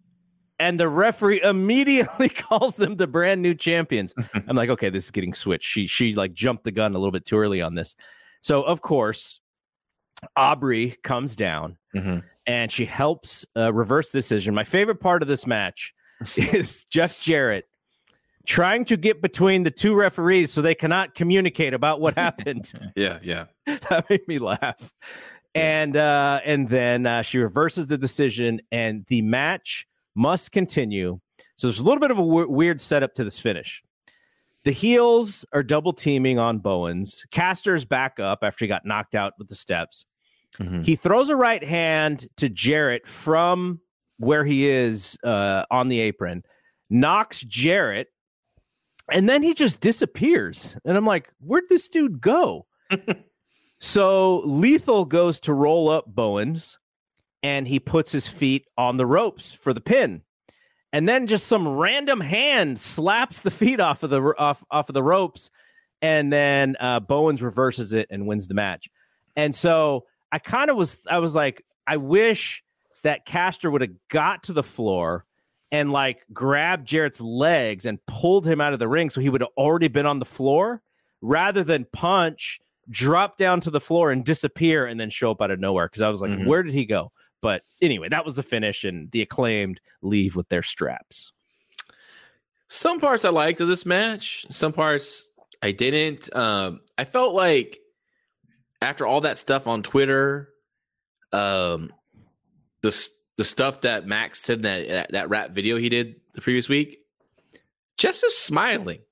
and the referee immediately calls them the brand new champions. I'm like, okay, this is getting switched. She she like jumped the gun a little bit too early on this. So of course, Aubrey comes down Mhm. and she helps uh, reverse the decision. My favorite part of this match is Jeff Jarrett trying to get between the two referees so they cannot communicate about what happened. Yeah, yeah. that made me laugh. And uh, and then uh, she reverses the decision, and the match must continue. So there's a little bit of a w- weird setup to this finish. The heels are double teaming on Bowens. Caster's back up after he got knocked out with the steps. Mhm. He throws a right hand to Jarrett from where he is uh, on the apron, knocks Jarrett, and then he just disappears. And I'm like, where'd this dude go? so Lethal goes to roll up Bowens and he puts his feet on the ropes for the pin. And then just some random hand slaps the feet off of the off, off of the ropes. And then uh, Bowens reverses it and wins the match. And so I kind of was I was like, I wish that Caster would have got to the floor and like grabbed Jarrett's legs and pulled him out of the ring so he would have already been on the floor rather than punch, drop down to the floor and disappear and then show up out of nowhere. Cause I was like, Mhm. where did he go? But anyway, that was the finish, and the acclaimed leave with their straps. Some parts I liked of this match. Some parts I didn't. Um, I felt like after all that stuff on Twitter, um, the the stuff that Max said in that that, that rap video he did the previous week, Jeff's just smiling,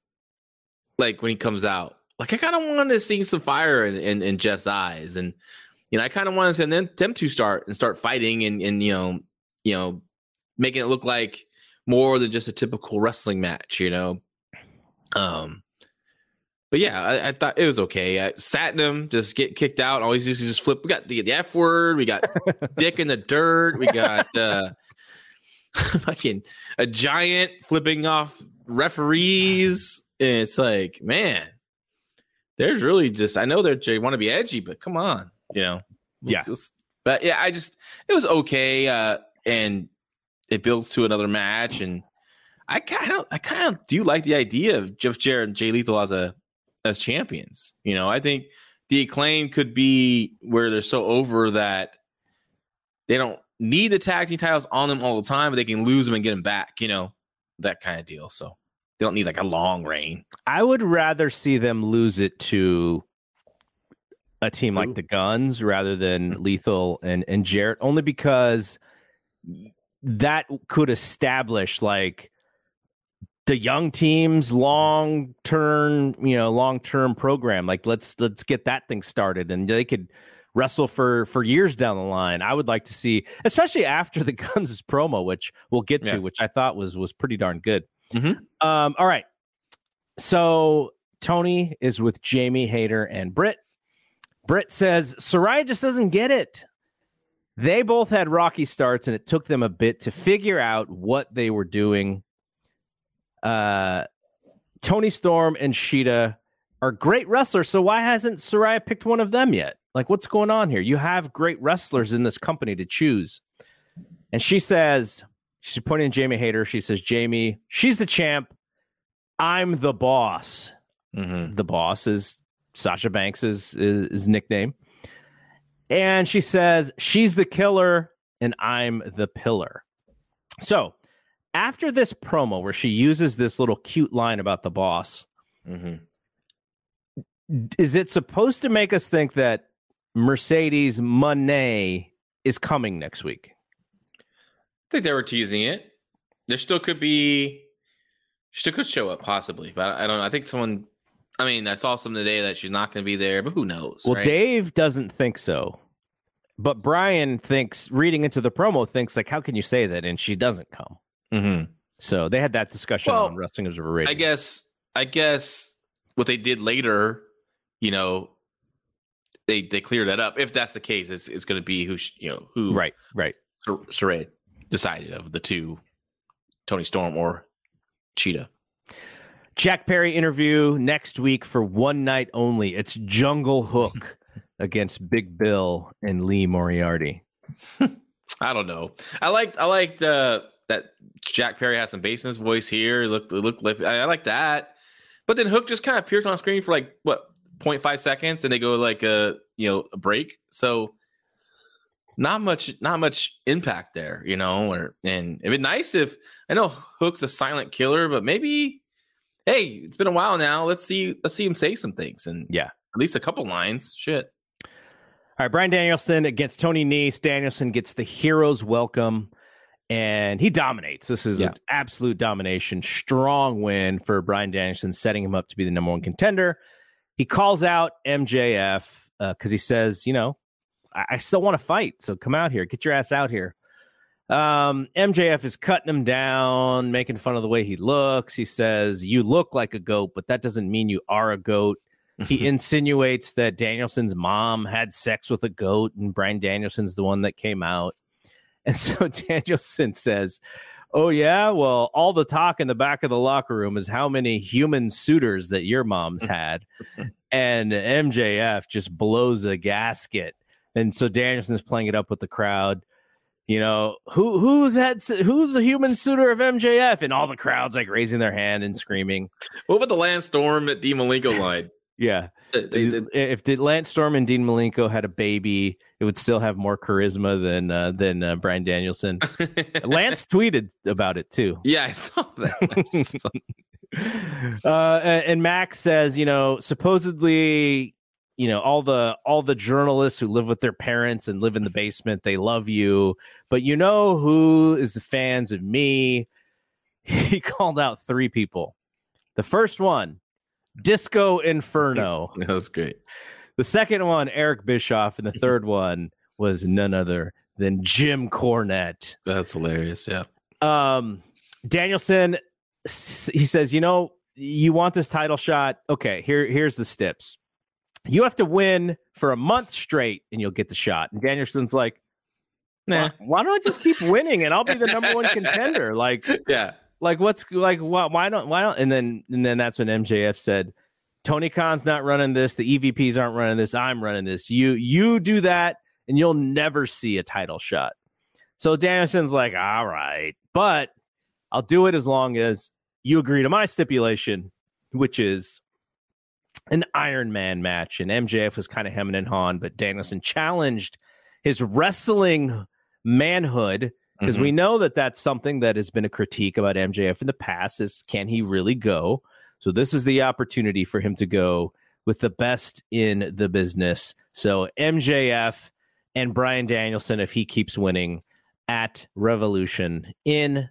like when he comes out. Like I kind of wanted to see some fire in, in, in Jeff's eyes, and you know I kind of wanted them them them to start and start fighting and and you know you know making it look like more than just a typical wrestling match, you know. Um, but yeah, I, I thought it was okay. I Satnam just get kicked out. All he's just just flip. We got the, the F word. We got dick in the dirt. We got uh, fucking a giant flipping off referees. And it's like, man, there's really just. I know they want to be edgy, but come on, you know. Yeah. but yeah, I just it was okay. Uh, and it builds to another match and I kind of I kind of do like the idea of Jeff Jarrett and Jay Lethal as a as champions. You know, I think the acclaim could be where they're so over that they don't need the tag team titles on them all the time, but they can lose them and get them back, you know, that kind of deal. So they don't need like a long reign. I would rather see them lose it to a team like the Guns rather than Lethal and and Jarrett, only because that could establish like the young team's long term, you know, long term program. Like let's let's get that thing started, and they could wrestle for for years down the line. I would like to see, especially after the Guns' promo, which we'll get to, Yeah. which I thought was was pretty darn good. Mhm. Um, all right. so Tony is with Jamie Hayter and Britt. Britt says Saraya just doesn't get it. They both had rocky starts, and it took them a bit to figure out what they were doing. Uh, Toni Storm and Shida are great wrestlers, so why hasn't Saraya picked one of them yet? Like, what's going on here? You have great wrestlers in this company to choose. And she says, she's pointing at Jamie Hayter. She says, Jamie, she's the champ. I'm the boss. Mm-hmm. The boss is Sasha Banks' is, is, is nickname. And she says, she's the killer and I'm the pillar. So after this promo where she uses this little cute line about the boss, Mm-hmm. is it supposed to make us think that Mercedes Moné is coming next week? I think they were teasing it. There still could be, still could show up possibly, but I don't know. I think someone. I mean, I saw something today that she's not going to be there, but who knows? Well, right? Dave doesn't think so. But Brian thinks, reading into the promo, thinks like, how can you say that? And she doesn't come. Mhm. So they had that discussion Well, on Wrestling Observer Radio. I guess. I guess what they did later, you know, they they cleared that up. If that's the case, it's it's going to be who sh- you know who Right, right. Sar- Saray decided of the two, Toni Storm or Shida. Jack Perry interview next week for one night only. It's Jungle Hook against Big Bill and Lee Moriarty. I don't know. I liked I liked uh, that Jack Perry has some bass in his voice here. Look look like I, I like that. But then Hook just kind of appears on screen for like what 0.5 seconds and they go like a you know a break. So not much not much impact there, you know, or and it'd be nice if I know Hook's a silent killer, but maybe hey, it's been a while now. Let's see let's see him say some things and Yeah. at least a couple lines. Shit. All right, Bryan Danielson against Tony Nese. Danielson gets the hero's welcome and he dominates. This is Yeah. an absolute domination. Strong win for Bryan Danielson, setting him up to be the number one contender. He calls out MJF because uh, he says, you know, I, I still want to fight. So come out here, get your ass out here. Um, MJF is cutting him down, making fun of the way he looks. He says, You look like a goat, but that doesn't mean you are a goat. He insinuates that Danielson's mom had sex with a goat, and Bryan Danielson's the one that came out. And so Danielson says, Oh, yeah. Well, all the talk in the back of the locker room is how many human suitors that your mom's had. and MJF just blows a gasket. And so Danielson's playing it up with the crowd. You know, who who's had who's a human suitor of MJF? And all the crowd's like raising their hand and screaming. What about the Lance Storm at Dean Malenko line? Yeah. They- they did- if the Lance Storm and Dean Malenko had a baby, it would still have more charisma than uh, than uh, Bryan Danielson. Lance tweeted about it too. yeah, I saw that. uh, and Max says, you know, supposedly, you know, all the all the journalists who live with their parents and live in the basement, they love you. But you know who is the fans of me? He called out three people. The first one, Disco Inferno. that was great. The second one, Eric Bischoff, and the third one was none other than Jim Cornette. That's hilarious. Yeah. Um, Danielson, he says, you know, you want this title shot? Okay, here, here's the steps. You have to win for a month straight, and you'll get the shot. And Danielson's like, Nah. why, don't I just keep winning, and I'll be the number one contender? Like, Yeah. like what's like why, why don't why don't and then and then that's when MJF said Tony Khan's not running this the EVPs aren't running this I'm running this you you do that and you'll never see a title shot so Danielson's like all right but I'll do it as long as you agree to my stipulation which is an Iron Man match and MJF was kind of hemming and hawing but Danielson challenged his wrestling manhood because we know that that's something that has been a critique about MJF in the past is can he really go? So this is the opportunity for him to go with the best in the business. So MJF and Bryan Danielson, if he keeps winning at Revolution in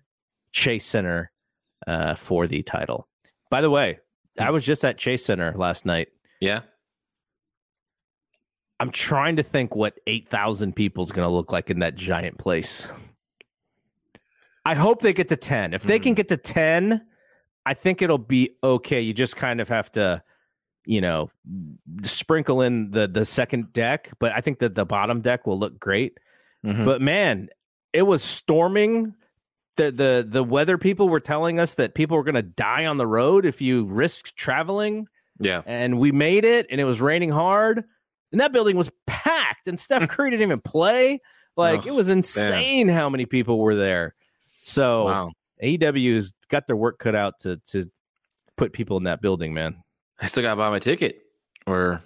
Chase Center uh, for the title. By the way, I was just at Chase Center last night. Yeah. I'm trying to think what 8,000 people is going to look like in that giant place. I hope they get to 10. If they can get to 10, I think it'll be okay. You just kind of have to, you know, sprinkle in the the second deck, but I think that the bottom deck will look great. Mhm. But man, it was storming. The the the weather people were telling us that people were going to die on the road if you risked traveling, yeah, and we made it, and it was raining hard, and that building was packed, and Steph Curry didn't even play. Like Oh, it was insane how many people were there. So wow. AEW's got their work cut out to to put people in that building, man. I still gotta buy my ticket or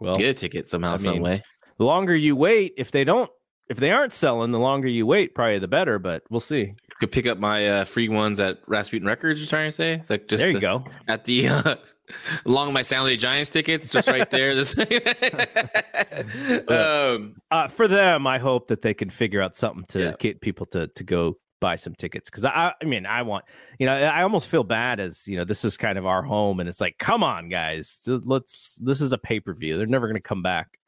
Well, get a ticket somehow, I some mean, way. the longer you wait, if they don't, if they aren't selling, the longer you wait, probably the better. But we'll see. Could pick up my uh, free ones at Rasputin Records. You're trying to say? It's like just there you go. at the uh, along with my Sound Day Giants tickets, just right there. This, um, Uh, for them, I hope that they can figure out something to Yeah. get people to to go buy some tickets because I, I mean, I want, you know, I almost feel bad as you know, this is kind of our home, and it's like, come on, guys, let's. This is a pay per view. They're never going to come back.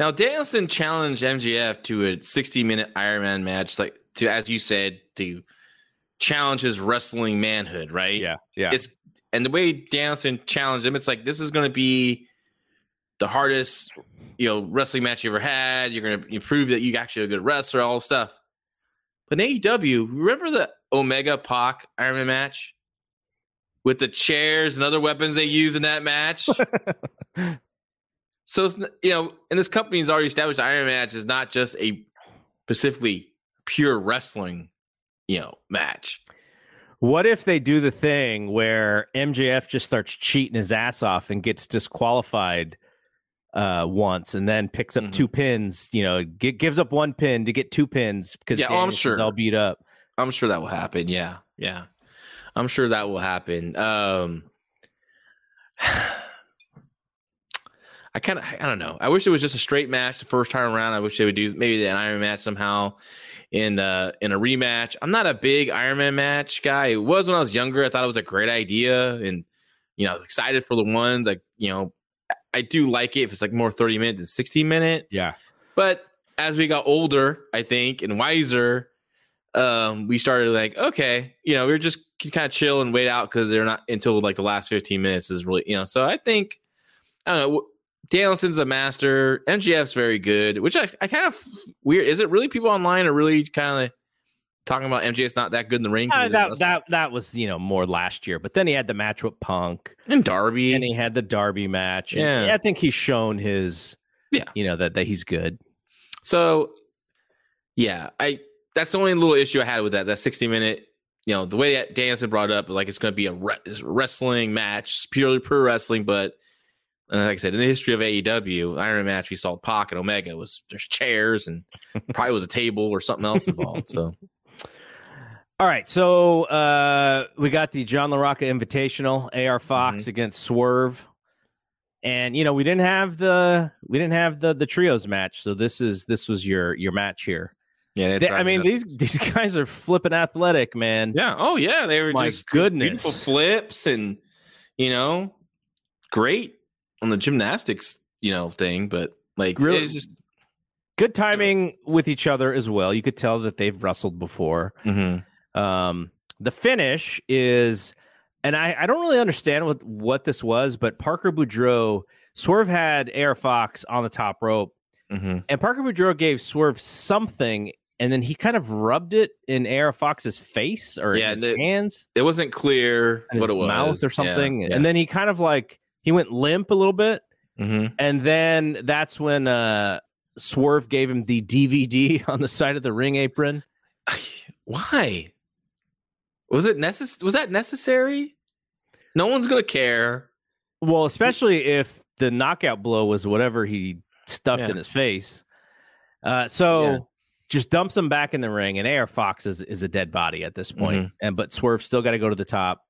Now Danielson challenged MJF to a 60 minute Ironman match, like to as you said, to challenge his wrestling manhood, right? Yeah, yeah. It's and the way Danielson challenged him, it's like this is going to be the hardest, you know, wrestling match you ever had. You're going to prove that you actually a good wrestler, all this stuff. But in AEW, remember the Omega Pac Ironman match with the chairs and other weapons they use in that match? so it's you know, and this company company's already established Iron match is not just a specifically pure wrestling, you know, match. What if they do the thing where MJF just starts cheating his ass off and gets disqualified uh, once, and then picks up Mhm. two pins? You know, gi- gives up one pin to get two pins because Yeah, oh, I'm sure. all beat up. I'm sure that will happen. Yeah, yeah. I'm sure that will happen. Um I kind of I don't know. I wish it was just a straight match the first time around. I wish they would do maybe an Iron match somehow in uh in a rematch. I'm not a big Iron Man match guy. It was when I was younger. I thought it was a great idea and you know, I was excited for the ones like, you know, I- do like it if it's like more 30 minute than 60 minute. Yeah, But as we got older, I think, and wiser, um, we started like, okay, you know, we are just kind of chill and wait out because they're not until like the last 15 minutes is really, you know. So I think, I don't know. Danielson's a master. MJF's very good, which I, I kind of weird. Is it really people online are really kind of talking about MJF's not that good in the ring? Uh, that that that was you know more last year, but then he had the match with Punk, and Darby. and he had the Darby match. and Yeah. I think he's shown his, Yeah. you know that that he's good. So, yeah, I that's the only little issue I had with that. That 60 minute, you know, the way that Danielson brought up, like it's going to be a re- this wrestling match, purely pro wrestling. But uh, like I said, in the history of AEW, Iron Man match, we saw Pac and Omega was there's chairs and probably was a table or something else involved. So, All right, so uh, we got the John LaRocca Invitational, AR Fox against Swerve, and you know we didn't have the we didn't have the the trios match, so this is this was your your match here. yeah, they They- I mean these these guys are flipping athletic, man. yeah, oh yeah, they were My just goodness. beautiful flips and you know, great on the gymnastics, you know, thing. But like, Really- it's just. Good timing with each other as well. You could tell that they've wrestled before. mhm. Um, the finish is, and I, I don't really understand what what this was, but Parker Boudreaux, Swerve had AR Fox on the top rope, Mhm. and Parker Boudreaux gave Swerve something, and then he kind of rubbed it in AR Fox's face or Yeah, his the- hands, It wasn't clear what it was, mouth or Yeah, something, yeah. and then he kind of like he went limp a little bit, Mhm. and then that's when uh Swerve gave him the DVD on the side of the ring apron. Why? Was it necessary? Was that necessary? No one's gonna care. Well, especially if the knockout blow was whatever he stuffed Yeah. in his face. Uh, so Yeah. just dumps him back in the ring, and AR Fox is, is a dead body at this point. Mm-hmm. And but Swerve still got to go to the top,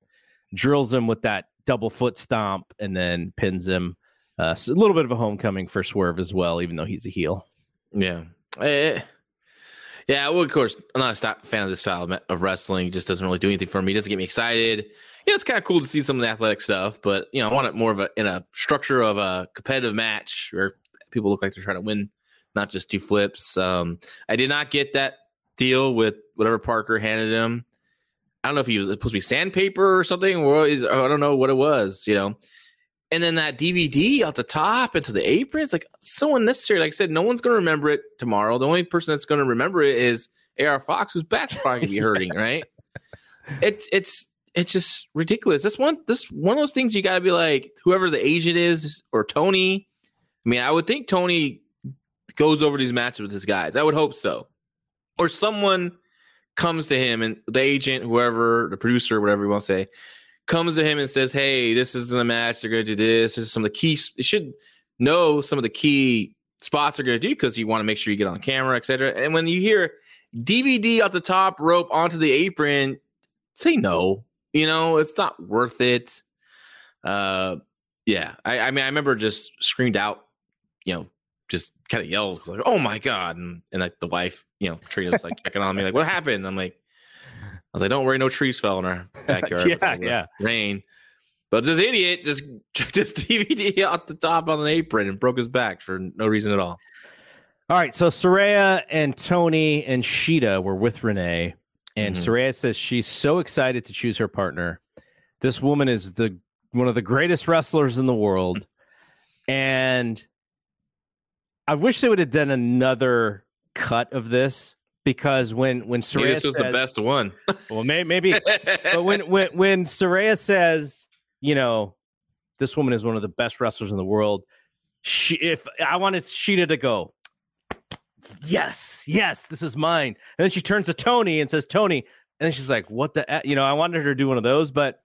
drills him with that double foot stomp, and then pins him. Uh, so a little bit of a homecoming for Swerve as well, even though he's a heel. Yeah. Eh, yeah. Well, of course, I'm not a fan of this style of- of wrestling. It just doesn't really do anything for me. It doesn't get me excited. You know, it's kind of cool to see some of the athletic stuff, but you know, I want it more of a in a structure of a competitive match where people look like they're trying to win, not just do flips. Um, I did not get that deal with whatever Parker handed him. I don't know if he was supposed to be sandpaper or something, or is, I don't know what it was, you know. And then that DVD out the top into the apron, it's like so unnecessary. Like I said, no one's going to remember it tomorrow. The only person that's going to remember it is AR Fox, whose back's probably going to be hurting, right? It's it's it's just ridiculous. That's one this one of those things you got to be like whoever the agent is or Tony. I mean, I would think Tony goes over these matches with his guys. I would hope so, or someone comes to him and the agent, whoever, the producer, whatever you want to say, comes to him and says, "Hey, this is the match. They're going to do this. This is some of the key. They should know some of the key spots they're going to do because you want to make sure you get on camera, etc." And when you hear DVD off the top rope onto the apron, say no. You know, it's not worth it. Uh, yeah. I, I mean, I remember just screamed out, you know, just kind of yelled like, "Oh my god!" And, and like the wife, you know, Trina's like checking on me, like, "What happened?" I'm like, I was like, "Don't worry, no trees fell in our backyard. yeah, yeah, rain." But this idiot just took this DVD off the top on an apron and broke his back for no reason at all. All right, so Saraya and Tony and Shida were with Renee, and mm-hmm. Saraya says she's so excited to choose her partner. This woman is the one of the greatest wrestlers in the world, and I wish they would have done another cut of this because when when Saraya this was says, the best one. well, may, maybe, but when when when Saraya says, you know, this woman is one of the best wrestlers in the world. She, if I wanted Shida to go, yes, yes, this is mine. And then she turns to Toni and says, Toni, and then she's like, what the, you know, I wanted her to do one of those, but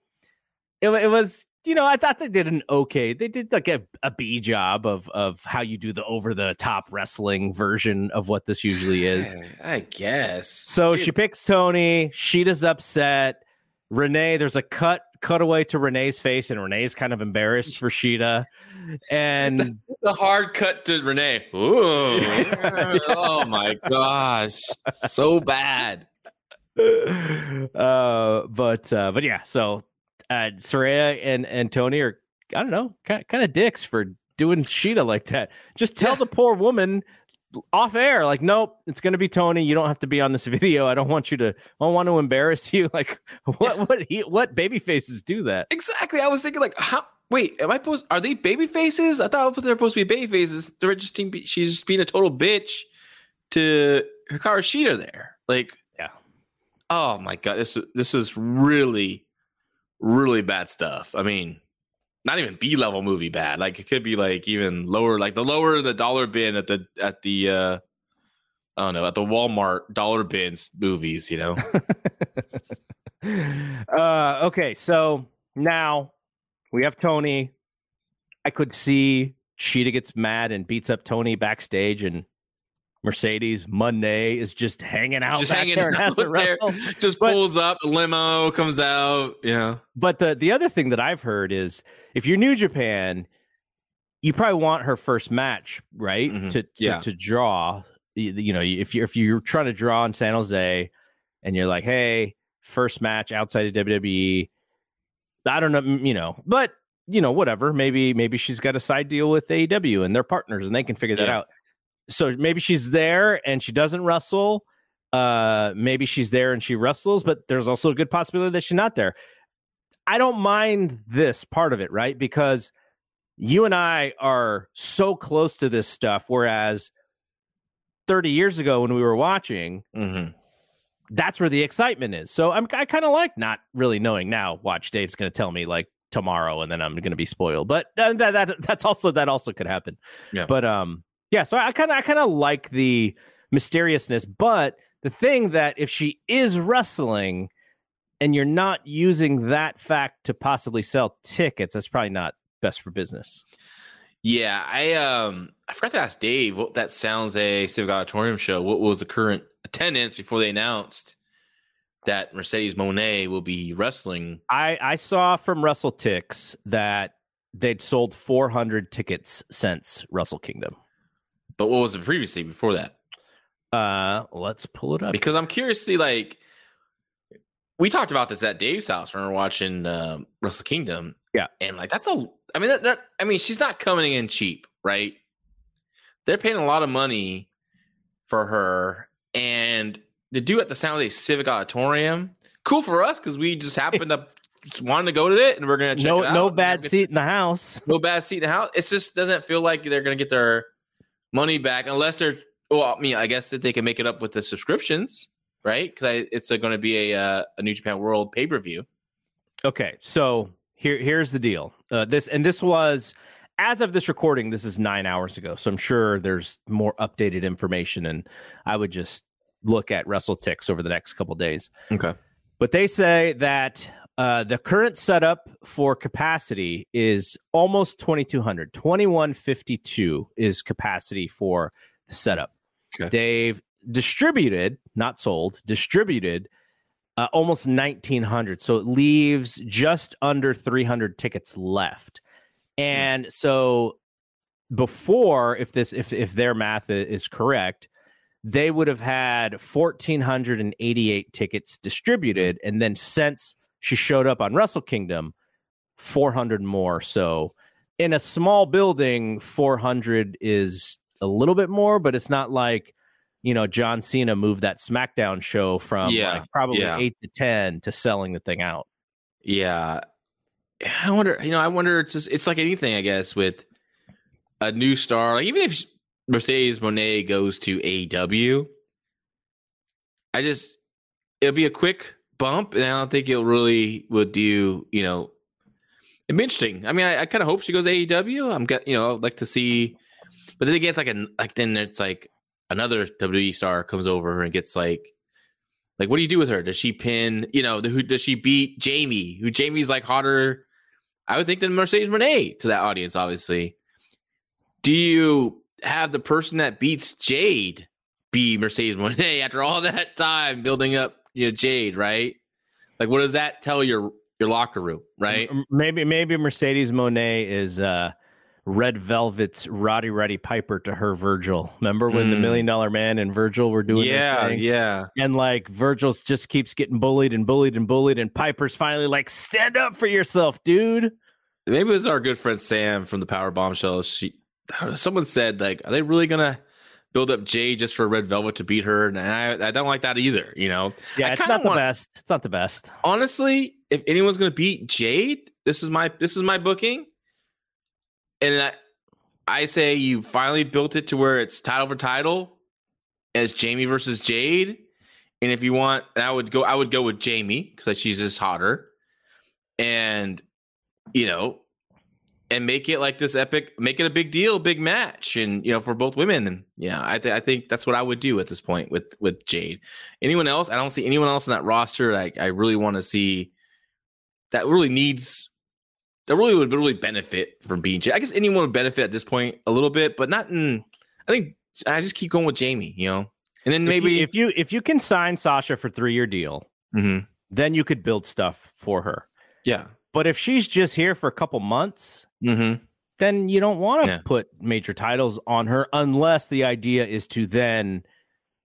it, it was you know, I thought they did an okay. They did like a, a B job of of how you do the over the top wrestling version of what this usually is. I guess. So Dude. she picks Toni. Shida's upset. Renee, there's a cut cutaway to Renee's face, and Renee's kind of embarrassed for Sheeta. And the hard cut to Renee. Ooh. oh my gosh. So bad. Uh, but uh, but yeah, so uh, Saraya and and Toni are I don't know kind kind of dicks for doing Shida like that. Just tell yeah. the poor woman off air like nope it's going to be tony. You don't have to be on this video. I don't want you to i don't want to embarrass you. Like what yeah. what he, what baby faces do that? Exactly. I was thinking like how wait am i supposed are they baby faces? I thought they're supposed to be baby faces. They're just she's just being a total bitch to Hikaru Shida there. Like yeah. oh my god this is this is really really bad stuff. I mean, not even B level movie bad. Like it could be like even lower, like the lower the dollar bin at the at the uh I don't know, at the Walmart dollar bins movies, you know. uh okay, so now we have Toni. I could see Shida gets mad and beats up Toni backstage and Mercedes Moné is just hanging out, just hanging there, out there. Just but, pulls up, limo comes out. Yeah. But the the other thing that I've heard is if you're New Japan, you probably want her first match, right? Mm-hmm. To to, yeah. to draw. You know, if you if you're trying to draw in San Jose, and you're like, hey, first match outside of WWE. I don't know, you know, but you know, whatever. Maybe maybe she's got a side deal with AEW and they're partners and they can figure that yeah. out so maybe she's there and she doesn't wrestle. Uh, maybe she's there and she wrestles, but there's also a good possibility that she's not there. I don't mind this part of it, right? Because you and I are so close to this stuff, whereas 30 years ago when we were watching, mm-hmm. that's where the excitement is. So I'm, I kind of like not really knowing now. Watch, Dave's going to tell me like tomorrow, and then I'm going to be spoiled. But uh, that, that that's also that also could happen. Yeah. But um, yeah, so I kind of I kind of like the mysteriousness, but the thing that if she is wrestling and you're not using that fact to possibly sell tickets, that's probably not best for business. Yeah, I um I forgot to ask Dave what that sounds a Civic Auditorium show. What was the current attendance before they announced that Mercedes Moné will be wrestling? I I saw from WrestleTix that they'd sold 400 tickets since Wrestle Kingdom. But what was it previously before that? Uh, let's pull it up because I'm curious to see like we talked about this at Dave's house when we are watching uh, Wrestle Kingdom. Yeah, and like that's a. I mean, that, that, I mean, she's not coming in cheap, right? They're paying a lot of money for her, and to do at the San Jose Civic Auditorium, cool for us because we just happened to just wanted to go to it and we're gonna check no it out. no bad seat in the house. no bad seat in the house. It just doesn't feel like they're gonna get their money back unless they're. Well, I mean, I guess that they can make it up with the subscriptions, right? Because it's going to be a uh, a New Japan World pay per view. Okay, so here here's the deal. Uh, this and this was as of this recording. This is nine hours ago, so I'm sure there's more updated information, and I would just look at WrestleTix over the next couple days. Okay. But they say that uh, the current setup for capacity is almost 2,200. 2,152 is capacity for the setup. Okay. They've distributed, not sold, distributed uh, almost 1,900. So it leaves just under 300 tickets left. And so before, if this, if if their math is correct, they would have had 1,488 tickets distributed. And then since she showed up on Wrestle Kingdom, 400 more. So in a small building, 400 is a little bit more, but it's not like, you know, John Cena moved that SmackDown show from Yeah, like probably yeah. eight to 10 to selling the thing out. Yeah. I wonder, you know, I wonder it's just it's like anything, I guess, with a new star. Like even if Mercedes Moné goes to AEW, I just it'll be a quick bump, and I don't think it really would do, you know, it'd be interesting. I mean, I, I kind of hope she goes AEW. I'm get you know, I'd like to see but then again it's like a like then it's like another WWE star comes over and gets like like, what do you do with her? Does she pin? You know, the, who does she beat? Jamie, who Jamie's like hotter. I would think than Mercedes Moné to that audience. Obviously, do you have the person that beats Jade be Mercedes Moné after all that time building up, you know, Jade? Right? Like, what does that tell your your locker room? Right? Maybe maybe Mercedes Moné is uh Red Velvet's Roddy Roddy Piper to her Virgil. Remember when the Mm. Million Dollar Man and Virgil were doing yeah, thing? yeah. And like Virgil's just keeps getting bullied and bullied and bullied, and Piper's finally like, stand up for yourself, dude. Maybe it was our good friend Sam from the Power Bombshell. She, someone said like, are they really gonna build up Jade just for Red Velvet to beat her? And I, I don't like that either. You know, Yeah, I it's not the best. It's not the best. honestly, if anyone's gonna beat Jade, this is my this is my booking, and I, I say you finally built it to where it's title for title, as Jamie versus Jade, and if you want, and I would go, I would go with Jamie because she's just hotter, and you know, and make it like this epic, make it a big deal, big match, and you know, for both women, and yeah, I th- I think that's what I would do at this point with with Jade. Anyone else? I don't see anyone else in that roster. Like I really want to see that really needs that really would really benefit from being Jade. I guess anyone would benefit at this point a little bit, but not in. I think I just keep going with Jamie. You know, and then maybe if you if you, if you can sign Sasha for three year deal, Mhm. then you could build stuff for her. yeah. But if she's just here for a couple months, Mm-hmm. then you don't want to Yeah. put major titles on her unless the idea is to then,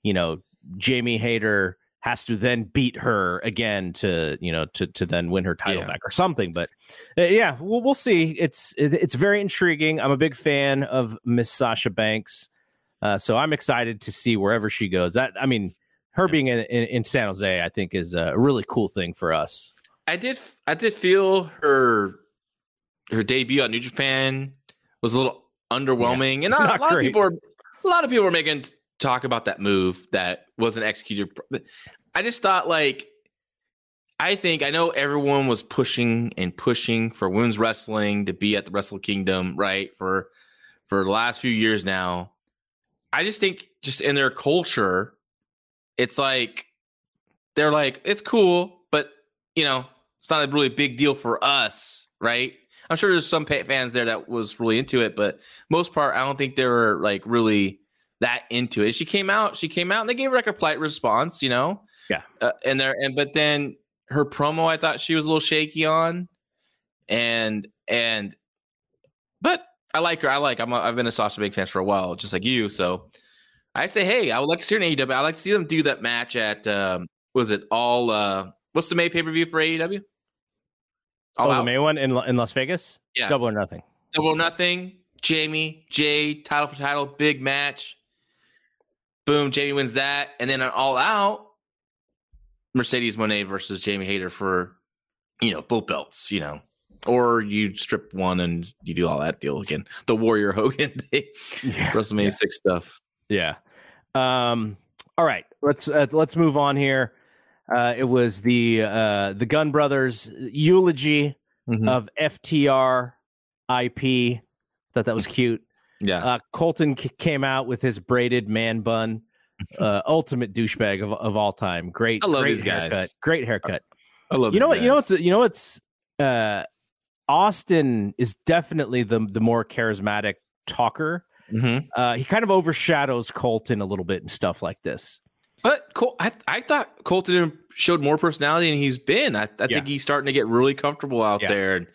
you know, Jamie Hayter has to then beat her again to, you know, to to then win her title Yeah. back or something. But uh, yeah, we'll, we'll see. It's it, it's very intriguing. I'm a big fan of Miss Sasha Banks, uh, so I'm excited to see wherever she goes. That I mean, her being in, in, in San Jose, I think, is a really cool thing for us. I did I did feel her her debut on New Japan was a little underwhelming, and a, not a lot great. of people are a lot of people were making talk about that move that wasn't executed. I just thought like I think I know everyone was pushing and pushing for women's wrestling to be at the Wrestle Kingdom, right? For for the last few years now. I just think just in their culture, it's like they're like, it's cool, but you know, it's not a really big deal for us, right? I'm sure there's some fans there that was really into it, but most part, I don't think they were like really that into it. She came out, she came out, and they gave her like a polite response, you know. Yeah. Uh, and there, and but then her promo, I thought she was a little shaky on, and and, but I like her. I like. I'm. A, I've been a Sasha Banks fan for a while, just like you. So I say, hey, I would like to see her in AEW. I like to see them do that match at um, was it all? uh What's the May pay per view for AEW? All oh, the out? May one in in Las Vegas, Yeah. double or nothing. Double or nothing. Jamie, Jade, title for title, big match. Boom, Jamie wins that. And then an all out, Mercedes Moné versus Jamie Hayter for, you know, both belts, you know, or you strip one and you do all that deal again. The Warrior Hogan Day, Yeah. WrestleMania Yeah. six stuff. Yeah. Um, all right, let's uh, let's move on here. Uh, it was the uh, the Gunn Brothers eulogy Mhm. of FTR IP. Thought that was cute. yeah, Uh, Colten c- came out with his braided man bun. Uh, ultimate douchebag of, of all time. Great. I love great these guys. haircut. Great haircut. I love. you know what? You know what's you know what's uh, Austin is definitely the the more charismatic talker. Mhm. Uh, he kind of overshadows Colten a little bit and stuff like this. But Col- I, I thought Colten showed more personality than he's been. I, I Yeah. think he's starting to get really comfortable out Yeah. there, and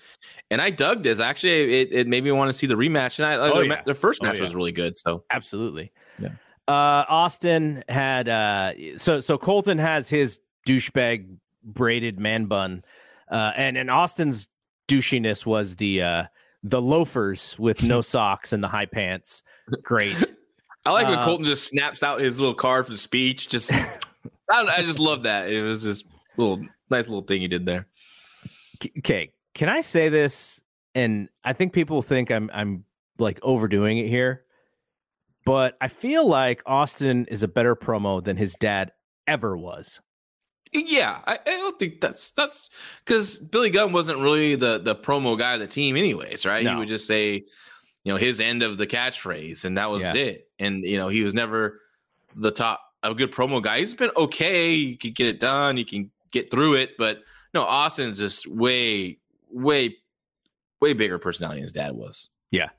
and I dug this. Actually, it, it made me want to see the rematch. And I, Oh, the, yeah. the first Oh, match yeah. was really good. So Absolutely. Yeah. Uh, Austin had uh, so so Colten has his douchebag braided man bun, uh, and and Austin's douchiness was the uh, the loafers with no socks and the high pants. Great. I like when Uh, Colten just snaps out his little card for the speech. Just I, I just love that. It was just a little nice little thing he did there. okay, can I say this? And I think people think I'm I'm like overdoing it here, but I feel like Austin is a better promo than his dad ever was. Yeah, I, I don't think that's that's because Billy Gunn wasn't really the the promo guy of the team, anyways, right? He would just say, you know, his end of the catchphrase, and that was Yeah. it. And you know, he was never the top a good promo guy. He's been okay. You can get it done. You can get through it, but no, Austin's just way, way, way bigger personality than his dad was. Yeah.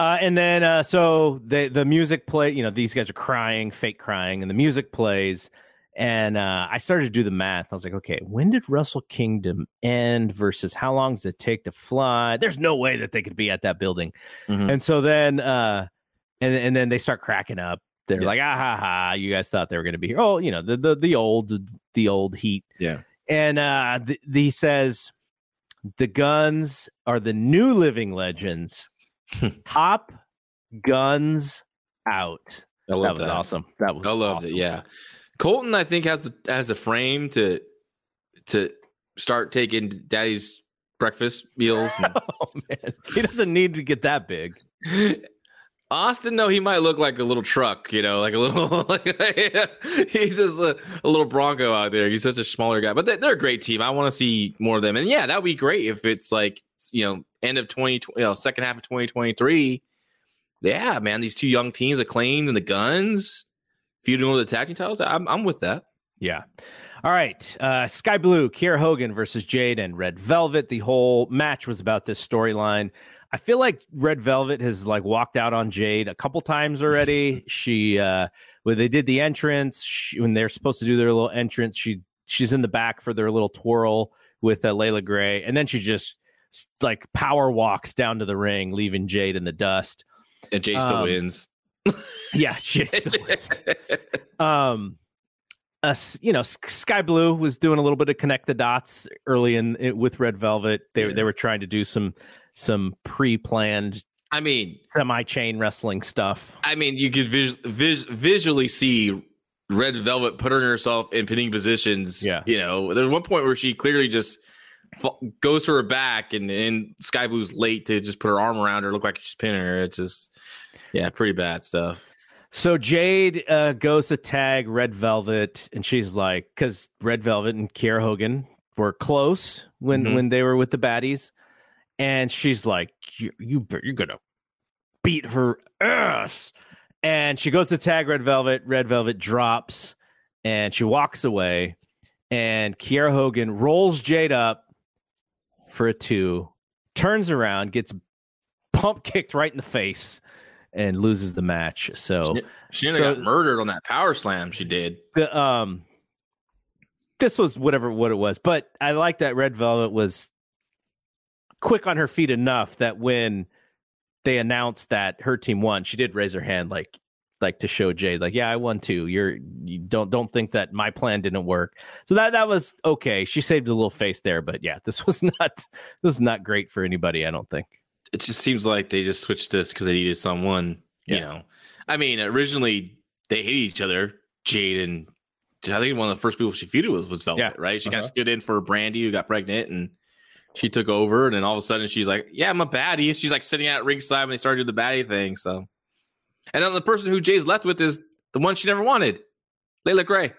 Uh, and then uh, so the the music play. You know, these guys are crying, fake crying, and the music plays. And uh, I started to do the math. I was like, okay, when did Wrestle Kingdom end versus how long does it take to fly? There's no way that they could be at that building. Mhm. And so then, uh, and and then they start cracking up. They're Yeah. like, ah ha ha, you guys thought they were going to be here. Oh, you know, the the the old the old heat. Yeah. And uh, th- he says, the guns are the new living legends. Top guns out. I That love was awesome. That was I loved awesome. it. Yeah, Colten, I think has the has a frame to to start taking Daddy's breakfast meals. and- Oh man, he doesn't need to get that big. Austin, no, he might look like a little truck, you know, like a little, like he's just a, a little Bronco out there. He's such a smaller guy, but they, they're a great team. I want to see more of them, and yeah, that would be great if it's like you know end of twenty, you know, second half of twenty twenty three. Yeah, man, these two young teams, acclaimed and the Guns, feuding over the tag team titles. I'm I'm with that. Yeah. All right. Uh, Sky Blue, Kiera Hogan versus Jade and Red Velvet. The whole match was about this storyline. I feel like Red Velvet has like walked out on Jade a couple times already. she uh when they did the entrance, she, when they're supposed to do their little entrance, she she's in the back for their little twirl with uh, Leila Grey, and then she just like power walks down to the ring, leaving Jade in the dust. And still Um, wins. Yeah, she still wins um uh, you know sky blue was doing a little bit of connect the dots early in it with red velvet they, Yeah. they were trying to do some some pre-planned I mean, semi-chain wrestling stuff I mean, you could vis- vis- visually see Red Velvet putting herself in pinning positions. Yeah. you know, there's one point where she clearly just fa- goes to her back, and and Sky Blue's late to just put her arm around her, look like she's pinning her. It's just, yeah, pretty bad stuff. so jade uh, goes to tag red velvet and she's like because red velvet and kiera hogan were close when Mhm. when they were with the baddies and she's like you, you you're gonna beat her ass and she goes to tag red velvet red velvet drops and she walks away and kiera hogan rolls jade up for a two turns around gets pump kicked right in the face and loses the match so She nearly So- got murdered on that power slam. She did. the um this was whatever what it was but i like that red velvet was quick on her feet enough that when they announced that her team won she did raise her hand like like to show jade like yeah i won too you're you don't don't think that my plan didn't work so that that was okay she saved a little face there but yeah this was not this was not great for anybody i don't think It just seems like they just switched this because they needed someone. You know, I mean, originally they hated each other, Jade and I think one of the first people she feuded was was Velvet, Yeah. right? She kind Uh-huh. of stood in for Brandi, who got pregnant, and she took over. And then all of a sudden, she's like, "Yeah, I'm a baddie." She's like sitting at ringside when they started doing the baddie thing. So, and then the person who Jay's left with is the one she never wanted, Leila Grey.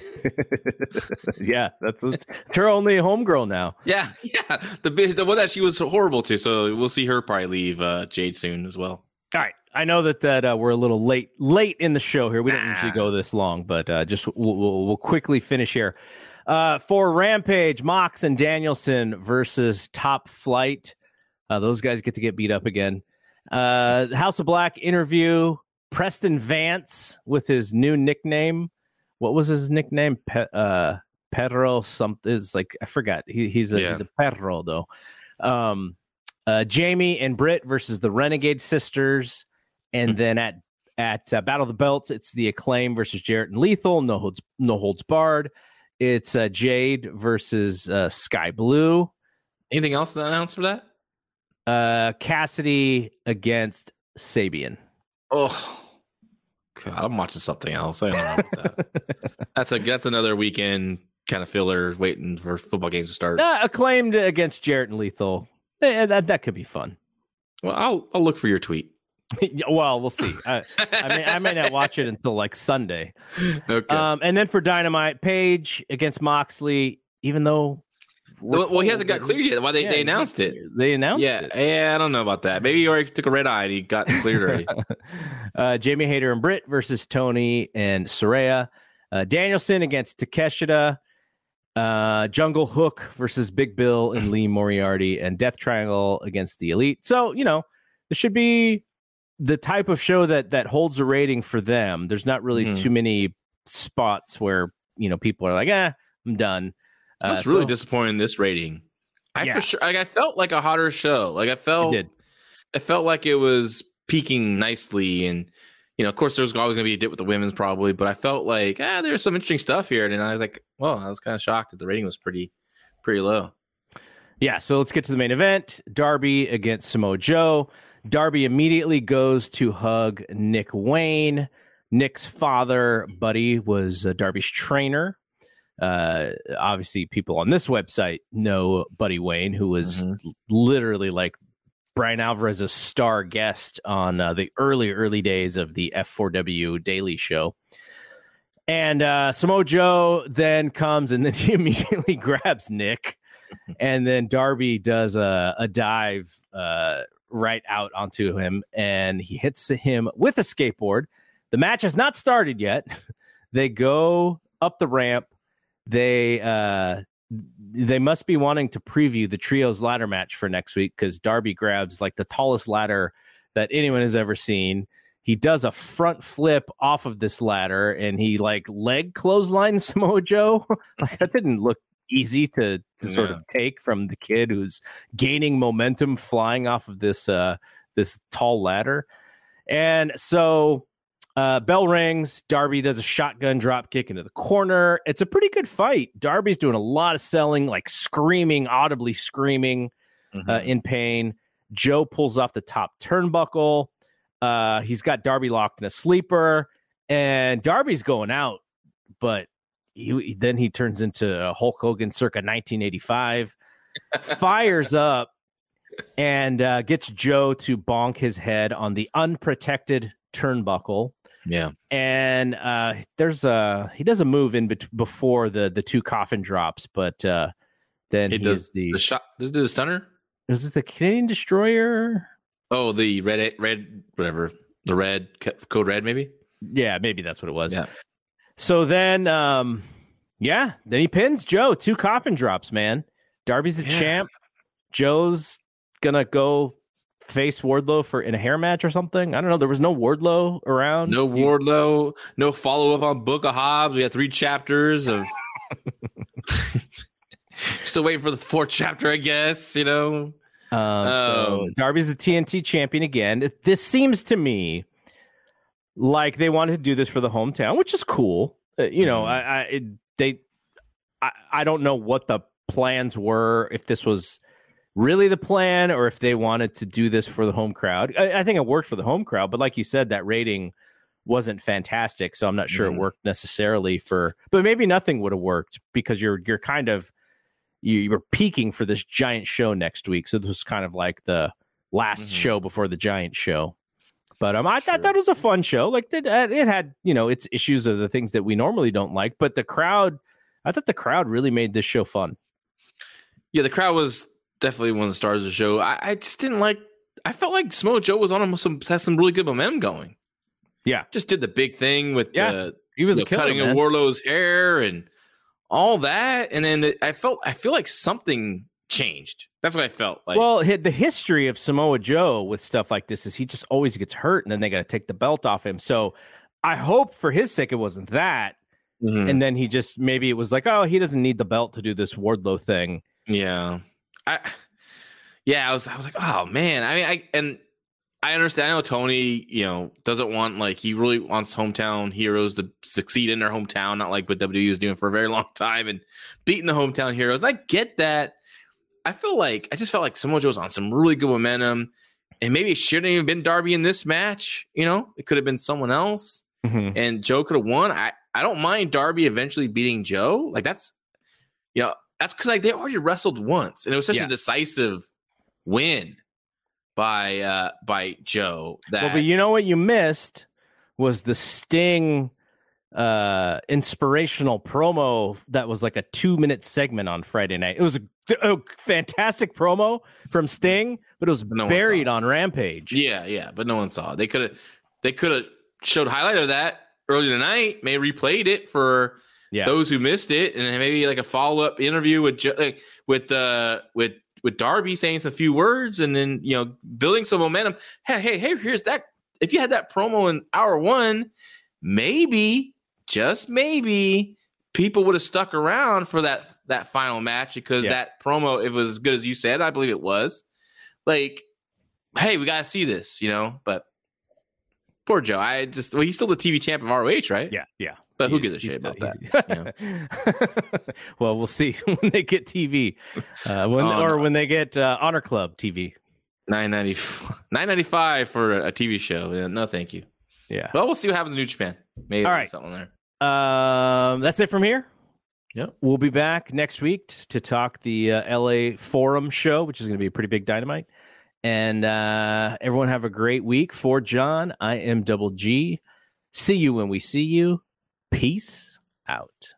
yeah, that's it's, it's her only homegirl now. Yeah, yeah, the the one that she was horrible to. So we'll see her probably leave uh, Jade soon as well. All right, I know that that uh, we're a little late late in the show here. We don't usually go this long, but uh, just we'll, we'll, we'll quickly finish here. Uh, for Rampage, Mox and Danielson versus Top Flight. Uh, those guys get to get beat up again. Uh, House of Black interview. Preston Vance with his new nickname. What was his nickname? Pe- uh, Pedro something. Is like I forgot. He, he's a Yeah. he's a Pedro though. Um, uh, Jamie and Britt versus the Renegade Sisters, and then at at uh, Battle of the Belts, it's the Acclaim versus Jarrett and Lethal. No holds no holds barred. It's uh, Jade versus uh, Sky Blue. Anything else to announce for that? Uh, Cassidy against Sabian. Oh, God, I'm watching something else. I don't know about that. that's a that's another weekend kind of filler waiting for football games to start. Uh, acclaimed against Jarrett and Lethal. Eh, that that could be fun. Well, I'll I'll look for your tweet. Well, we'll see. I, I may I may not watch it until like Sunday. okay. Um, and then for Dynamite, Page against Moxley, even though well, well, he hasn't got cleared yet. Why they, Yeah, they announced it? They announced Yeah, it. yeah. I don't know about that. Maybe he already took a red eye and he got cleared already. uh, Jamie Hayter and Britt versus Toni and Saraya. Uh, Danielson against Takeshita. Uh, Jungle Hook versus Big Bill and Lee Moriarty, and Death Triangle against the Elite. So you know, this should be the type of show that that holds a rating for them. There's not really Mhm. too many spots where you know people are like, "Ah, I'm done." I was Uh, really so- disappointed in this rating. I Yeah. for sure like I felt like a hotter show. Like I It felt did. it felt like it was peaking nicely and you know, of course, there's always going to be a dip with the women's probably, but I felt like ah, there's some interesting stuff here, and I was like, well, I was kind of shocked that the rating was pretty, pretty low. Yeah, so let's get to the main event. Darby against Samoa Joe. Darby immediately goes to hug Nick Wayne. Nick's father, Buddy, was uh, Darby's trainer. Uh, obviously, people on this website know Buddy Wayne, who was Mhm. literally like Bryan Alvarez, a star guest on uh, the early, early days of the F4W Daily Show. And uh, Samoa Joe then comes and then he immediately grabs Nick. And then Darby does a, a dive uh, right out onto him and he hits him with a skateboard. The match has not started yet. they go up the ramp. They uh, they must be wanting to preview the trios ladder match for next week because Darby grabs like the tallest ladder that anyone has ever seen. He does a front flip off of this ladder and he like leg clothesline Samoa Joe. like that didn't look easy to to sort Yeah. of take from the kid who's gaining momentum flying off of this uh this tall ladder. And so uh, bell rings. Darby does a shotgun drop kick into the corner. It's a pretty good fight. Darby's doing a lot of selling, like screaming, audibly screaming Mm-hmm. uh, in pain. Joe pulls off the top turnbuckle. Uh, he's got Darby locked in a sleeper, and Darby's going out, but he, then he turns into Hulk Hogan circa 1985, fires up, and uh, gets Joe to bonk his head on the unprotected turnbuckle yeah, and uh there's a he does a move in bet- before the the two coffin drops but uh then he he's does the the shot. This is the stunner. is it the canadian destroyer Oh, the red, red, whatever, the red code red, maybe. yeah maybe that's what it was Yeah. so then um yeah then he pins joe two coffin drops man darby's the Yeah. champ joe's gonna go face wardlow for in a hair match or something i don't know there was no wardlow around No Wardlow, no follow up on Book of Hobbs. We had three chapters of. Still waiting for the fourth chapter, I guess. You know. Um, so Um, Darby's the TNT champion again. This seems to me like they wanted to do this for the hometown, which is cool. Uh, you know, Mhm. I, I it, they, I, I don't know what the plans were. If this was really the plan, or if they wanted to do this for the home crowd. I, I think it worked for the home crowd, but like you said, that rating wasn't fantastic. So I'm not sure Mhm. it worked necessarily for, but maybe nothing would have worked because you're you're kind of you you were peaking for this giant show next week. So this was kind of like the last Mhm. show before the giant show. But um, I thought that was a fun show. Like it, it had, you know, its issues of the things that we normally don't like, but the crowd, I thought the crowd really made this show fun. Yeah, the crowd was definitely one of the stars of the show. I, I just didn't like. I felt like Samoa Joe was on some has some really good momentum going. Yeah. just did the big thing with Yeah, the He was you know, killer, cutting man. of Wardlow's hair and all that, and then it, I felt I feel like something changed. That's what I felt like. well, the history of Samoa Joe with stuff like this is he just always gets hurt, and then they got to take the belt off him. So I hope for his sake it wasn't that, Mhm. and then he just maybe it was like, oh, he doesn't need the belt to do this Wardlow thing. Yeah. I yeah, I was I was like, oh man. I mean, I and I understand. I know Tony, you know, doesn't want like he really wants hometown heroes to succeed in their hometown, not like what WWE is doing for a very long time and beating the hometown heroes. And I get that. I feel like I just felt like Samoa Joe's on some really good momentum, and maybe it shouldn't even been Darby in this match. You know, it could have been someone else mm-hmm. and Joe could have won. I I don't mind Darby eventually beating Joe. Like that's you know that's because like they already wrestled once, and it was such Yeah. a decisive win by uh by Joe. That Well, but you know what you missed was the Sting uh inspirational promo that was like a two minute segment on Friday night. It was a, a fantastic promo from Sting, but it was No buried on Rampage. yeah, yeah, but no one saw it. They could have they could have showed highlight of that early tonight. May replayed it for Yeah. those who missed it, and maybe like a follow up interview with like, with uh with with Darby saying some few words, and then you know building some momentum. Hey, hey, hey! Here's that. If you had that promo in hour one, maybe just maybe people would have stuck around for that that final match because Yeah. that promo, if it was as good as you said, I believe it was. Like, hey, we gotta see this, you know. But poor Joe. I just well, he's still the TV champ of ROH, right? Yeah, yeah. But who gives a shit about that? he's- well, we'll see when they get TV, uh, when or when they get uh, Honor Club TV. 990 995 for a TV show. Yeah, no, thank you. Yeah. Well, we'll see what happens in New Japan. Maybe All right. something there. Um, that's it from here. Yep. We'll be back next week to talk the uh, LA Forum show, which is going to be a pretty big dynamite. And uh, everyone have a great week. For John, I am Double G. See you when we see you. Peace out.